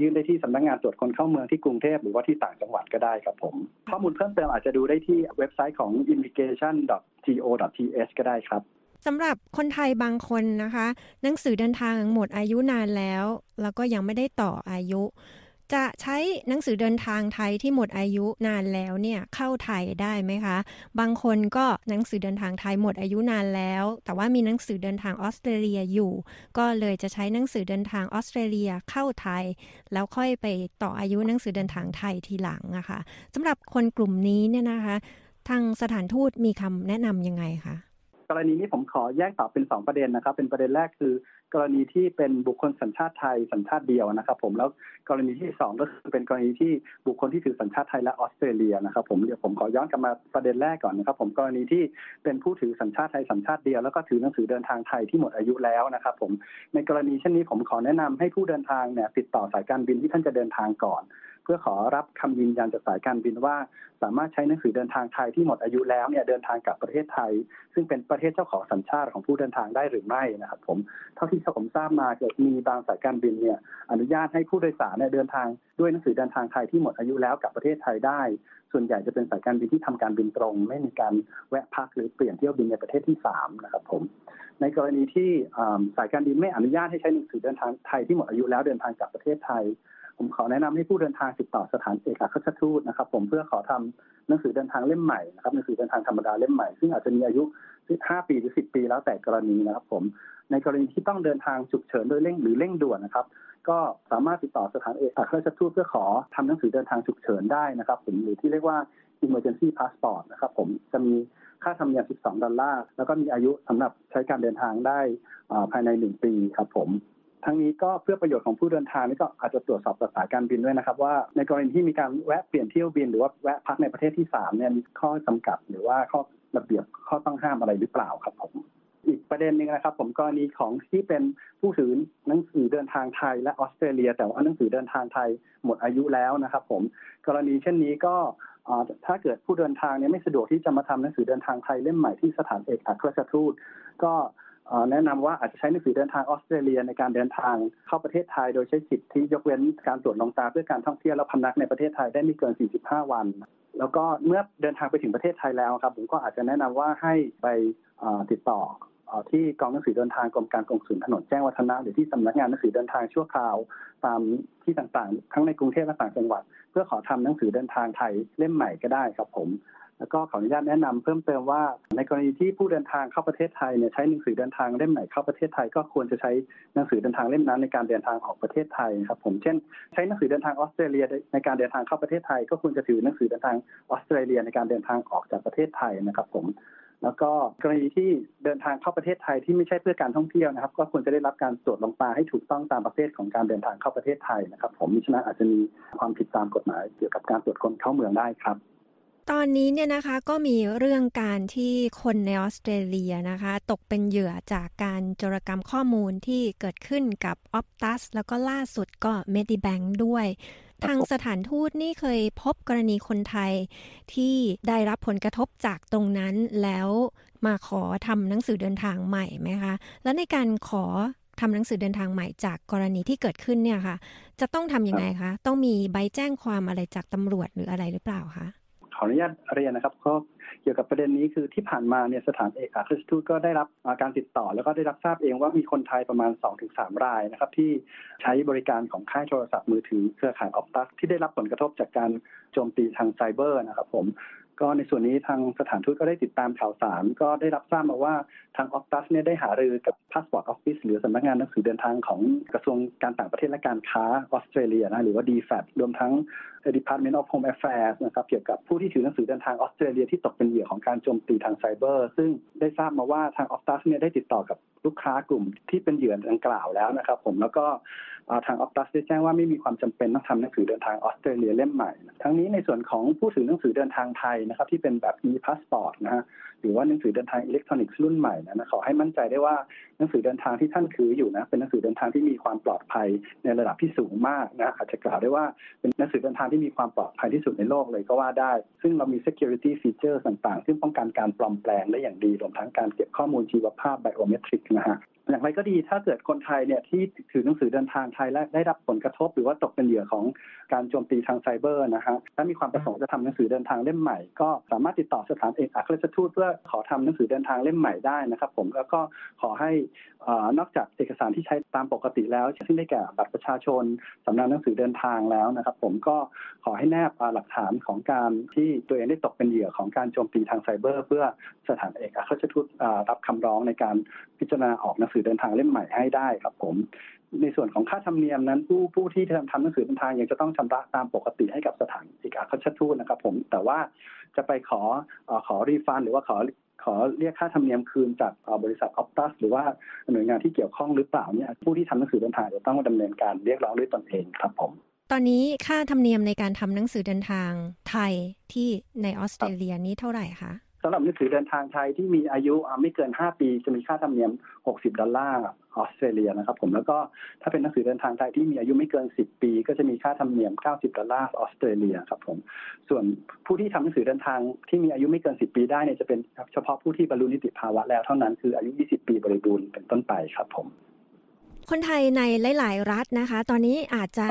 ยื่นได้ที่สำนักงานตรวจคนเข้าเมืองที่กรุงเทพหรือว่าที่ต่างจังหวัดก็ได้ครับผม ข้อมูลเพิ่มเติมอาจจะดูได้ที่เว็บไซต์ของ immigration.go.th ก็ได้ครับ สำหรับคนไทยบางคนนะคะ หนังสือเดินทางหมดอายุนานแล้ว แล้วก็ยังไม่ได้ต่ออายุ จะใช้หนังสือเดินทางไทยที่หมดอายุนานแล้วเนี่ยเข้าไทยได้ไหมคะ บางคนก็หนังสือเดินทางไทยหมดอายุนานแล้ว แต่ว่ามีหนังสือเดินทางออสเตรเลียอยู่ ก็เลยจะใช้หนังสือเดินทางออสเตรเลียเข้าไทย แล้วค่อยไปต่ออายุหนังสือเดินทางไทยทีหลังอะคะ่ะสำหรับคนกลุ่มนี้เนี่ยนะคะ ทางสถานทูตมีคำแนะนำยังไงคะ กรณีนี้ผมขอแยกตอบเป็น 2 ประเด็นนะครับ เป็นประเด็นแรกคือ กรณีที่เป็นบุคคลสัญชาติไทยสัญชาติเดียวนะครับ ผมแล้วกรณีที่ 2 ก็คือเป็นกรณีที่บุคคลที่ถือสัญชาติไทยและออสเตรเลียนะครับ ผมเดี๋ยวผมขอย้อนกลับมาประเด็นแรกก่อนนะครับ ผมกรณีที่เป็นผู้ถือสัญชาติไทยสัญชาติเดียวแล้วก็ถือหนังสือเดินทางไทยที่หมดอายุแล้วนะครับ ผมในกรณีเช่นนี้ผมขอแนะนำให้ผู้เดินทางเนี่ยติดต่อสายการบินที่ท่านจะเดินทางก่อน พื่อขอรับคำยืนยันจากสายการบินว่า สามารถใช้หนังสือเดินทางไทยที่หมดอายุแล้วเนี่ยเดินทางกลับประเทศไทย ซึ่งเป็นประเทศเจ้าของสัญชาติของผู้เดินทางได้หรือไม่นะครับผมเท่าที่ผมทราบมาเกิดมีบางสายการบินเนี่ยอนุญาตให้ผู้โดยสารเนี่ยเดินทางด้วยหนังสือเดินทางไทยที่หมดอายุแล้วกับประเทศไทยได้ ส่วนใหญ่จะเป็นสายการบินที่ทำการบินตรง ไม่มีการแวะพักหรือเปลี่ยนเที่ยวบินในประเทศที่3นะครับผมในกรณีที่สายการบินไม่อนุญาตให้ใช้หนังสือเดินทางไทยที่หมดอายุแล้วเดินทางกลับประเทศไทย ผมขอแนะนำให้ผู้เดินทางติดต่อสถานเอกอัครราชทูตนะครับ ผมเพื่อขอทำหนังสือเดินทางเล่มใหม่นะครับหนังสือเดินทางธรรมดาเล่มใหม่ซึ่งอาจจะมีอายุ5ปีหรือ10 ปีแล้วแต่กรณีนะครับ ผม ในกรณีที่ต้องเดินทางฉุกเฉินโดยเร่งหรือเร่งด่วนนะครับ ก็สามารถติดต่อสถานเอกอัครราชทูตเพื่อขอทำหนังสือเดินทางฉุกเฉินได้นะครับ ผมหรือที่เรียกว่า emergency passport นะครับผมจะมีค่าธรรมเนียม 12 ดอลลาร์ แล้วก็มีอายุสำหรับใช้การเดินทางได้ภายใน 1 ปีครับผม ทั้งนี้ก็เพื่อประโยชน์ของผู้เดินทางนี่ก็อาจจะตรวจสอบสายการบินด้วยนะครับ ว่าในกรณีที่มีการแวะเปลี่ยนเที่ยวบิน หรือว่าแวะพักในประเทศที่3เนี่ยมีข้อจำกัดหรือว่าข้อระเบียบข้อต้องห้ามอะไรหรือเปล่าครับผมอีกประเด็นหนึ่งนะครับ ผมกรณีของที่เป็นผู้ถือหนังสือเดินทางไทยและออสเตรเลีย แต่ว่าหนังสือเดินทางไทยหมดอายุแล้วนะครับ ผมกรณีเช่นนี้ก็ถ้าเกิดผู้เดินทางเนี่ยไม่สะดวกที่จะมาทำหนังสือเดินทางไทยเล่มใหม่ที่สถานเอกอัครราชทูตก็ แนะนำว่าอาจจะใช้หนังสือเดินทางออสเตรเลียในการเดินทางเข้าประเทศไทย โดยใช้สิทธิที่ยกเว้นการตรวจลงตาเพื่อการท่องเที่ยวและพำนักในประเทศไทยได้ไม่เกิน 45 วัน แล้วก็เมื่อเดินทางไปถึงประเทศไทยแล้วครับผมก็อาจจะแนะนำว่าให้ไปติดต่อที่กองหนังสือเดินทางกรมการกงสุลถนนแจ้งวัฒนะหรือที่สำนักงานหนังสือเดินทางชั่วคราวตามที่ต่างๆ ทั้งในกรุงเทพและต่างจังหวัด เพื่อขอทำหนังสือเดินทางไทยเล่มใหม่ก็ได้ครับผม แล้วก็ขออนุญาตแนะนำเพิ่มเติมว่าในกรณีที่ผู้เดินทางเข้าประเทศไทยเนี่ยใช้หนังสือเดินทางเล่มไหนเข้าประเทศไทยก็ควรจะใช้หนังสือเดินทางเล่มนั้นในการเดินทางออกประเทศไทยครับผมเช่น ใช้หนังสือเดินทางออสเตรเลียในการเดินทางเข้าประเทศไทย ก็ควรจะถือหนังสือเดินทางออสเตรเลียในการเดินทางออกจากประเทศไทยนะครับผมแล้วก็กรณีที่เดินทางเข้าประเทศไทยที่ไม่ใช่เพื่อการท่องเที่ยวนะครับ ก็ควรจะได้รับการตรวจลงตาให้ถูกต้องตามประเภทของการเดินทางเข้าประเทศไทยนะครับ ผมมิฉะนั้นอาจจะมีความผิดตามกฎหมายเกี่ยวกับการตรวจคนเข้าเมืองได้ครับ ตอนนี้เนี่ยนะคะก็มีเรื่องการที่คนในออสเตรเลียนะคะ ตกเป็นเหยื่อจากการจรกรรมข้อมูลที่เกิดขึ้นกับออ t ตัสแล้วก็ล่าสุดก็เมดิแบงด้วย ทางสถานทูตนี่เคยพบกรณีคนไทยที่ได้รับผลกระทบจากตรงนั้นแล้วมาขอทำหนังสือเดินทางใหม่ไหมคะ แล้วในการขอทำหนังสือเดินทางใหม่จากกรณีที่เกิดขึ้นเนี่ยค่ะ จะต้องทำยังไงคะ ต้องมีใบแจ้งความอะไรจากตำรวจหรืออะไรหรือเปล่าคะ ออนุญาตเรียนนะครับก็เกี่ยวกับประเด็นนี้คือที่ผ่านมาเนี่ยสถานเอกอัครราชทูตก็ได้รับการติดต่อ แล้วก็ได้รับทราบเองว่ามีคนไทยประมาณ 2-3 รายนะครับที่ใช้บริการของค่ายโทรศัพท์มือถือเครือข่าย Optus ที่ได้รับผลกระทบจากการโจมตีทางไซเบอร์นะครับผมก็ในส่วนนี้ทางสถานทูตก็ได้ติดตามข่าวสาร ก็ได้รับทราบมาว่าทาง Optus เนี่ยได้หารือกับ Passport Office หรือสำนักงานหนังสือเดินทางของกระทรวงการต่างประเทศและการค้าออสเตรเลียนะหรือว่า DFAT รวมทั้ง Department of Home Affairs นะครับเกี่ยวกับผู้ที่ถือหนังสือเดินทางออสเตรเลียที่ตกเป็นเหยื่อของการโจมตีทางไซเบอร์ ซึ่งได้ทราบมาว่าทางออฟตัสเนี่ยได้ติดต่อกับลูกค้ากลุ่มที่เป็นเหยื่อดังกล่าวแล้วนะครับผมแล้วก็ทางออฟตัสได้แจ้งว่าไม่มีความจำเป็นต้องทำหนังสือเดินทางออสเตรเลียเล่มใหม่ ทั้งนี้ในส่วนของผู้ถือหนังสือเดินทางไทยนะครับที่เป็นแบบ e-passport นะฮะหรือว่าหนังสือเดินทางอิเล็กทรอนิกส์รุ่นใหม่นะขอให้มั่นใจได้ว่าหนังสือเดินทางที่ท่านถืออยู่นะเป็นหนังสือเดินทางที่มีความปลอดภัยในระดับที่สูงมากนะอาจจะกล่าวได้ว่าเป็นหนังสือเดินทางที่มีความปลอดภัยที่สุดในโลกเลยก็ว่าได้ ซึ่งเรามี security feature ต่างๆ ซึ่งป้องกันการปลอมแปลงได้อย่างดีรวมทั้งการเก็บข้อมูลชีวภาพ biometric นะฮะ อย่างไรก็ดีถ้าเกิดคนไทยเนี่ยที่ถือหนังสือเดินทางไทยและได้รับผลกระทบ หรือว่าตกเป็นเหยื่อของการโจมตีทางไซเบอร์นะฮะถ้ามีความประสงค์จะทำหนังสือเดินทางเล่มใหม่ ก็สามารถติดต่อสถานเอกอัครราชทูตเพื่อขอทำหนังสือเดินทางเล่มใหม่ได้นะครับผมแล้วก็ขอให้นอกจากเอกสารที่ใช้ตามปกติแล้ว ซึ่งได้แก่บัตรประชาชนสำเนาหนังสือเดินทางแล้วนะครับ ผมก็ขอให้แนบหลักฐานของการที่ตัวเองได้ตกเป็นเหยื่อของการโจมตีทางไซเบอร์ เพื่อสถานเอกอัครราชทูตรับคำร้องในการพิจารณาออกหนังสือเดินทางเล่มใหม่ให้ได้ครับผม ในส่วนของค่าธรรมเนียมนั้น ผู้ผู้ที่ทำทำหนังสือเดินทางยังจะต้องชำระตามปกติให้กับสถานเอกอัครราชทูตนะครับ ผม แต่ว่าจะไปขอขอรีฟันหรือว่าขอขอเรียกค่าธรรมเนียมคืนจากบริษัทออปตัสหรือว่าหน่วยงานที่เกี่ยวข้องหรือเปล่าเนี่ยผู้ที่ทำหนังสือเดินทางจะต้องดำเนินการเรียกร้องด้วยตนเองครับผม ตอนนี้ค่าธรรมเนียมในการทำหนังสือเดินทางไทยที่ในออสเตรเลียนี้เท่าไหร่คะ สำหรับหนังสือเดินทางไทยที่มีอายุไม่เกิน 5 ปี จะมีค่าธรรมเนียม 60 ดอลลาร์ออสเตรเลียนะครับผมแล้วก็ถ้าเป็นหนังสือเดินทางไทยที่มีอายุไม่เกิน 10 ปี ก็จะมีค่าธรรมเนียม 90 ดอลลาร์ออสเตรเลียครับผมส่วนผู้ที่ทำหนังสือเดินทางที่มีอายุไม่เกิน 10 ปีได้เนี่ยจะเป็นเฉพาะผู้ที่บรรลุนิติภาวะแล้วเท่านั้นคืออายุ 20 ปีบริบูรณ์เป็นต้นไปครับผม คนไทยในหลาย ๆ รัฐนะคะ ตอนนี้อาจจะ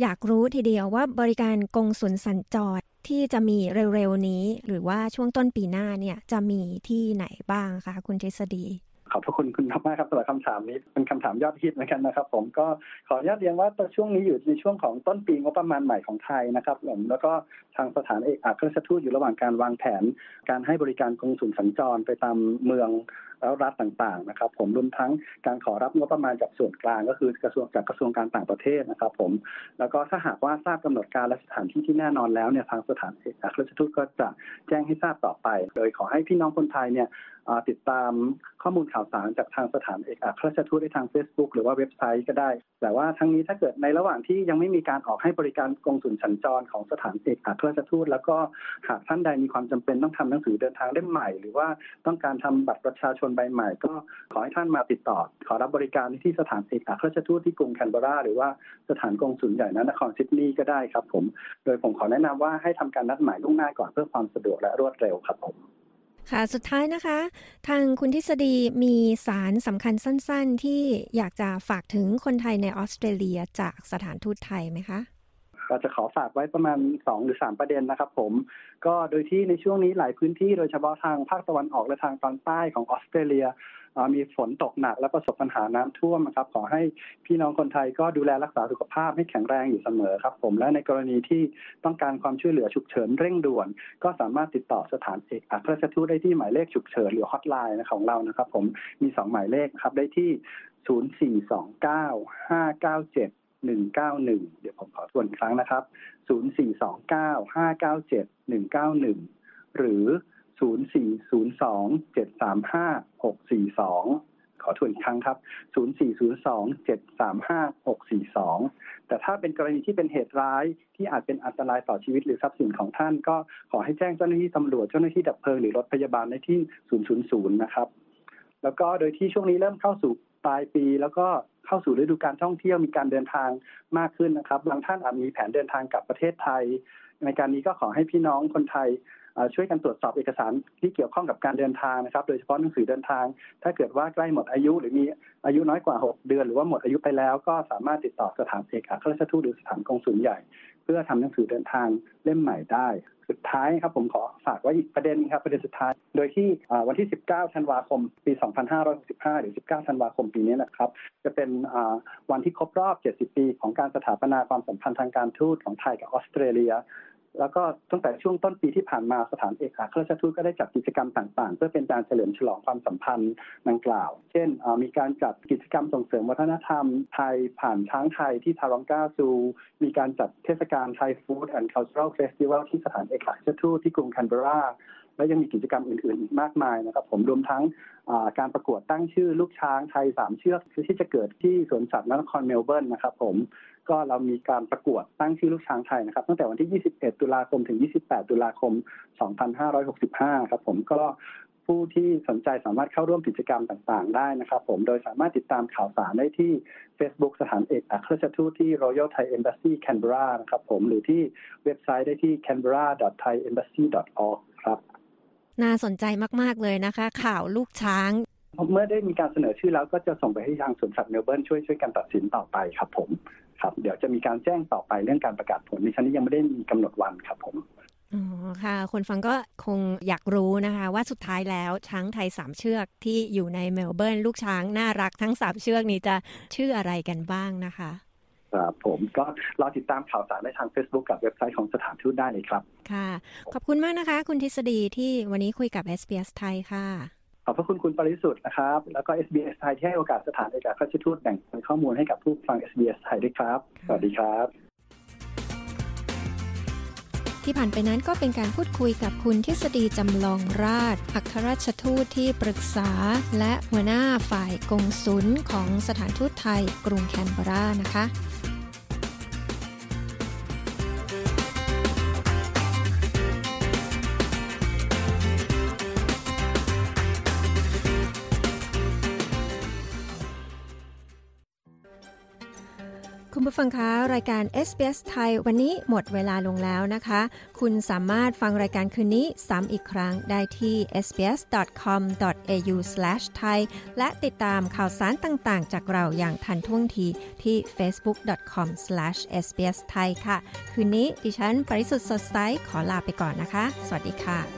อยากรู้ทีเดียวว่าบริการกงสุลสัญจร ที่จะมีเร็วๆนี้ หรือว่าช่วงต้นปีหน้าเนี่ยจะมีที่ไหนบ้างคะคุณทฤษฎี ขอบพระคุณคุณมากครับสำหรับคำถามนี้เป็นคำถามยอดฮิตเหมือนกันนะครับ ผมก็ขออนุญาตเรียนว่าตอนช่วงนี้อยู่ในช่วงของต้นปีงบประมาณใหม่ของไทยนะครับผมแล้วก็ทางสถานเอกอัครราชทูตอยู่ระหว่างการวางแผน การให้บริการกงสุลสัญจรไปตามเมืองแล้วรัฐต่างๆนะครับ ผมรวมทั้งการขอรับงบประมาณจากส่วนกลางก็คือกระทรวงจากกระทรวงการต่างประเทศนะครับ ผม แล้วก็ถ้าหากว่าทราบกำหนดการและสถานที่ที่แน่นอนแล้วเนี่ยทางสถานเอกอัครราชทูตก็จะแจ้งให้ทราบต่อไป โดยขอให้พี่น้องคนไทยเนี่ย ติดตามข้อมูลข่าวสารจากทางสถานเอกอัครราชทูตได้ทาง Facebook หรือว่าเว็บไซต์ก็ได้ แต่ว่าทั้งนี้ถ้าเกิดในระหว่างที่ยังไม่มีการออกให้บริการกองสุลสัญจรของสถานเอกอัครราชทูต แล้วก็หากท่านใดมีความจำเป็นต้องทำหนังสือเดินทางเล่มใหม่ หรือว่าต้องการทำบัตรประชาชนใบใหม่ ก็ขอให้ท่านมาติดต่อ ขอรับบริการที่สถานเอกอัครราชทูตที่กรุงแคนเบราหรือว่าสถานกองสุลใหญ่นนครซิดนีย์ก็ได้ครับผม โดยผมขอแนะนำว่าให้ทำการนัดหมายล่วงหน้าก่อนเพื่อความสะดวกและรวดเร็วครับผม ค่ะ สุดท้ายนะคะ ทางคุณทฤษฎีมีสารสำคัญสั้น ๆ ที่อยากจะฝากถึงคนไทยในออสเตรเลียจากสถานทูตไทยไหมคะก็จะขอฝากไว้ประมาณ 2 หรือ 3 ประเด็นนะครับผม ก็โดยที่ในช่วงนี้หลายพื้นที่โดยเฉพาะทางภาคตะวันออกและทางตอนใต้ของออสเตรเลีย มีฝนตกหนักและประสบปัญหาน้ำท่วมครับ ขอให้พี่น้องคนไทยก็ดูแลรักษาสุขภาพให้แข็งแรงอยู่เสมอครับ ผมและในกรณีที่ต้องการความช่วยเหลือฉุกเฉินเร่งด่วน ก็สามารถติดต่อสถานเอกอัครราชทูตได้ที่หมายเลขฉุกเฉินหรือฮอตไลน์ของเรานะครับ ผมมี2หมายเลขครับได้ที่ 0429 597 191 เดี๋ยวผมขอทวนอีกครั้งนะครับ 0429 597 191 หรือ 0402-735-642 ขอทวนอีกครั้งครับ 0402-735-642 แต่ถ้าเป็นกรณีที่เป็นเหตุร้ายที่อาจเป็นอันตรายต่อชีวิตหรือทรัพย์สินของท่าน ก็ขอให้แจ้งเจ้าหน้าที่ตำรวจเจ้าหน้าที่ดับเพลิงหรือรถพยาบาลในที่ 000 นะครับ แล้วก็โดยที่ช่วงนี้เริ่มเข้าสู่ปลายปีแล้วก็เข้าสู่ฤดูการท่องเที่ยวมีการเดินทางมากขึ้นนะครับ บางท่านอาจมีแผนเดินทางกลับประเทศไทย ในการนี้ก็ขอให้พี่น้องคนไทย ช่วยกันตรวจสอบเอกสารที่เกี่ยวข้องกับการเดินทางนะครับ โดยเฉพาะหนังสือเดินทาง ถ้าเกิดว่าใกล้หมดอายุ หรือมีอายุน้อยกว่า 6 เดือน หรือว่าหมดอายุไปแล้ว ก็สามารถติดต่อสถานเอกอัครราชทูตหรือสถานกงสุลใหญ่ เพื่อทำหนังสือเดินทางเล่มใหม่ได้สุดท้ายครับผมขอฝากไว้อีกประเด็นครับประเด็นสุดท้าย โดยที่วันที่ 19 ธันวาคม ปี 2565 หรือ 19 ธันวาคมปีนี้นะครับ จะเป็นวันที่ครบรอบ 70 ปี ของการสถาปนาความสัมพันธ์ทางการทูตของไทยกับออสเตรเลีย แล้วก็ตั้งแต่ช่วงต้นปีที่ผ่านมาสถานเอกอัครราชทูตก็ได้จัดกิจกรรมต่างๆ เพื่อเป็นการเฉลิมฉลองความสัมพันธ์ดังกล่าว เช่นมีการจัดกิจกรรมส่งเสริมวัฒนธรรมไทยผ่านช้างไทยที่ Taronga Zoo มีการจัดเทศกาล Thai Food and Cultural Festival ที่สถานเอกอัครราชทูตที่กรุงแคนเบราและยังมีกิจกรรมอื่นๆ อีกมากมายนะครับ ผมรวมทั้งการประกวดตั้งชื่อลูกช้างไทยสามเชือกที่จะเกิดที่สวนสัตว์นครเมลเบิร์นนะครับผม ก็เรามีการประกวดตั้งชื่อลูกช้างไทยนะครับ ตั้งแต่วันที่ 21 ตุลาคมถึง 28 ตุลาคม 2565 ครับ ผมก็ผู้ที่สนใจสามารถเข้าร่วมกิจกรรมต่างๆ ได้นะครับ ผมโดยสามารถติดตามข่าวสารได้ที่ Facebook สถานเอกอัครราชทูตที่ Royal Thai Embassy Canberra นะครับ ผมหรือที่เว็บไซต์ได้ที่ canberra.thaiembassy.org ครับน่าสนใจมาก ๆ เลยนะคะ ข่าวลูกช้างเมื่อได้มีการเสนอชื่อแล้วก็จะส่งไปให้ทางสวนสัตว์เมลเบิร์นช่วยช่วยกันตัดสินต่อไปครับผม ครับ เดี๋ยวจะมีการแจ้งต่อไปเรื่องการประกาศผลในชั้นนี้ยังไม่ได้มีกำหนดวันครับผมอ๋อค่ะ คนฟังก็คงอยากรู้นะคะ ว่าสุดท้ายแล้วช้างไทยสามเชือกที่อยู่ในเมลเบิร์นลูกช้างน่ารักทั้งสามเชือกนี้จะชื่ออะไรกันบ้างนะคะครับผมก็รอติดตามข่าวสารได้ทาง Facebook กับเว็บไซต์ของสถานทูตได้เลยครับ ค่ะ ขอบคุณมากนะคะ คุณทฤษฎีที่วันนี้คุยกับ SBS ไทยค่ะข อบพระคุณคุณปริสุทธิ์นะครับ แล้วก็ SBS ไทยที่ให้โอกาสสถานเอกอัครราชทูตแบ่งปันข้อมูลให้กับผู้ฟัง SBS ไทยด้วยครับ สวัสดีครับ ที่ผ่านไปนั้นก็เป็นการพูดคุยกับคุณทฤษฎีจำลองราช อัครราชทูตที่ปรึกษา และหัวหน้าฝ่ายกงสุลของสถานทูตไทย กรุงแคนเบรานะคะ ฟังคะรายการ SBS ไทยวันนี้หมดเวลาลงแล้วนะคะ คุณสามารถฟังรายการคืนนี้ซ้ำอีกครั้งได้ที่ sbs.com.au/thai และติดตามข่าวสารต่างๆ จากเราอย่างทันท่วงทีที่ facebook.com/sbsthai ค่ะ คืนนี้ดิฉันปริสุทธ์สดใสขอลาไปก่อนนะคะ สวัสดีค่ะ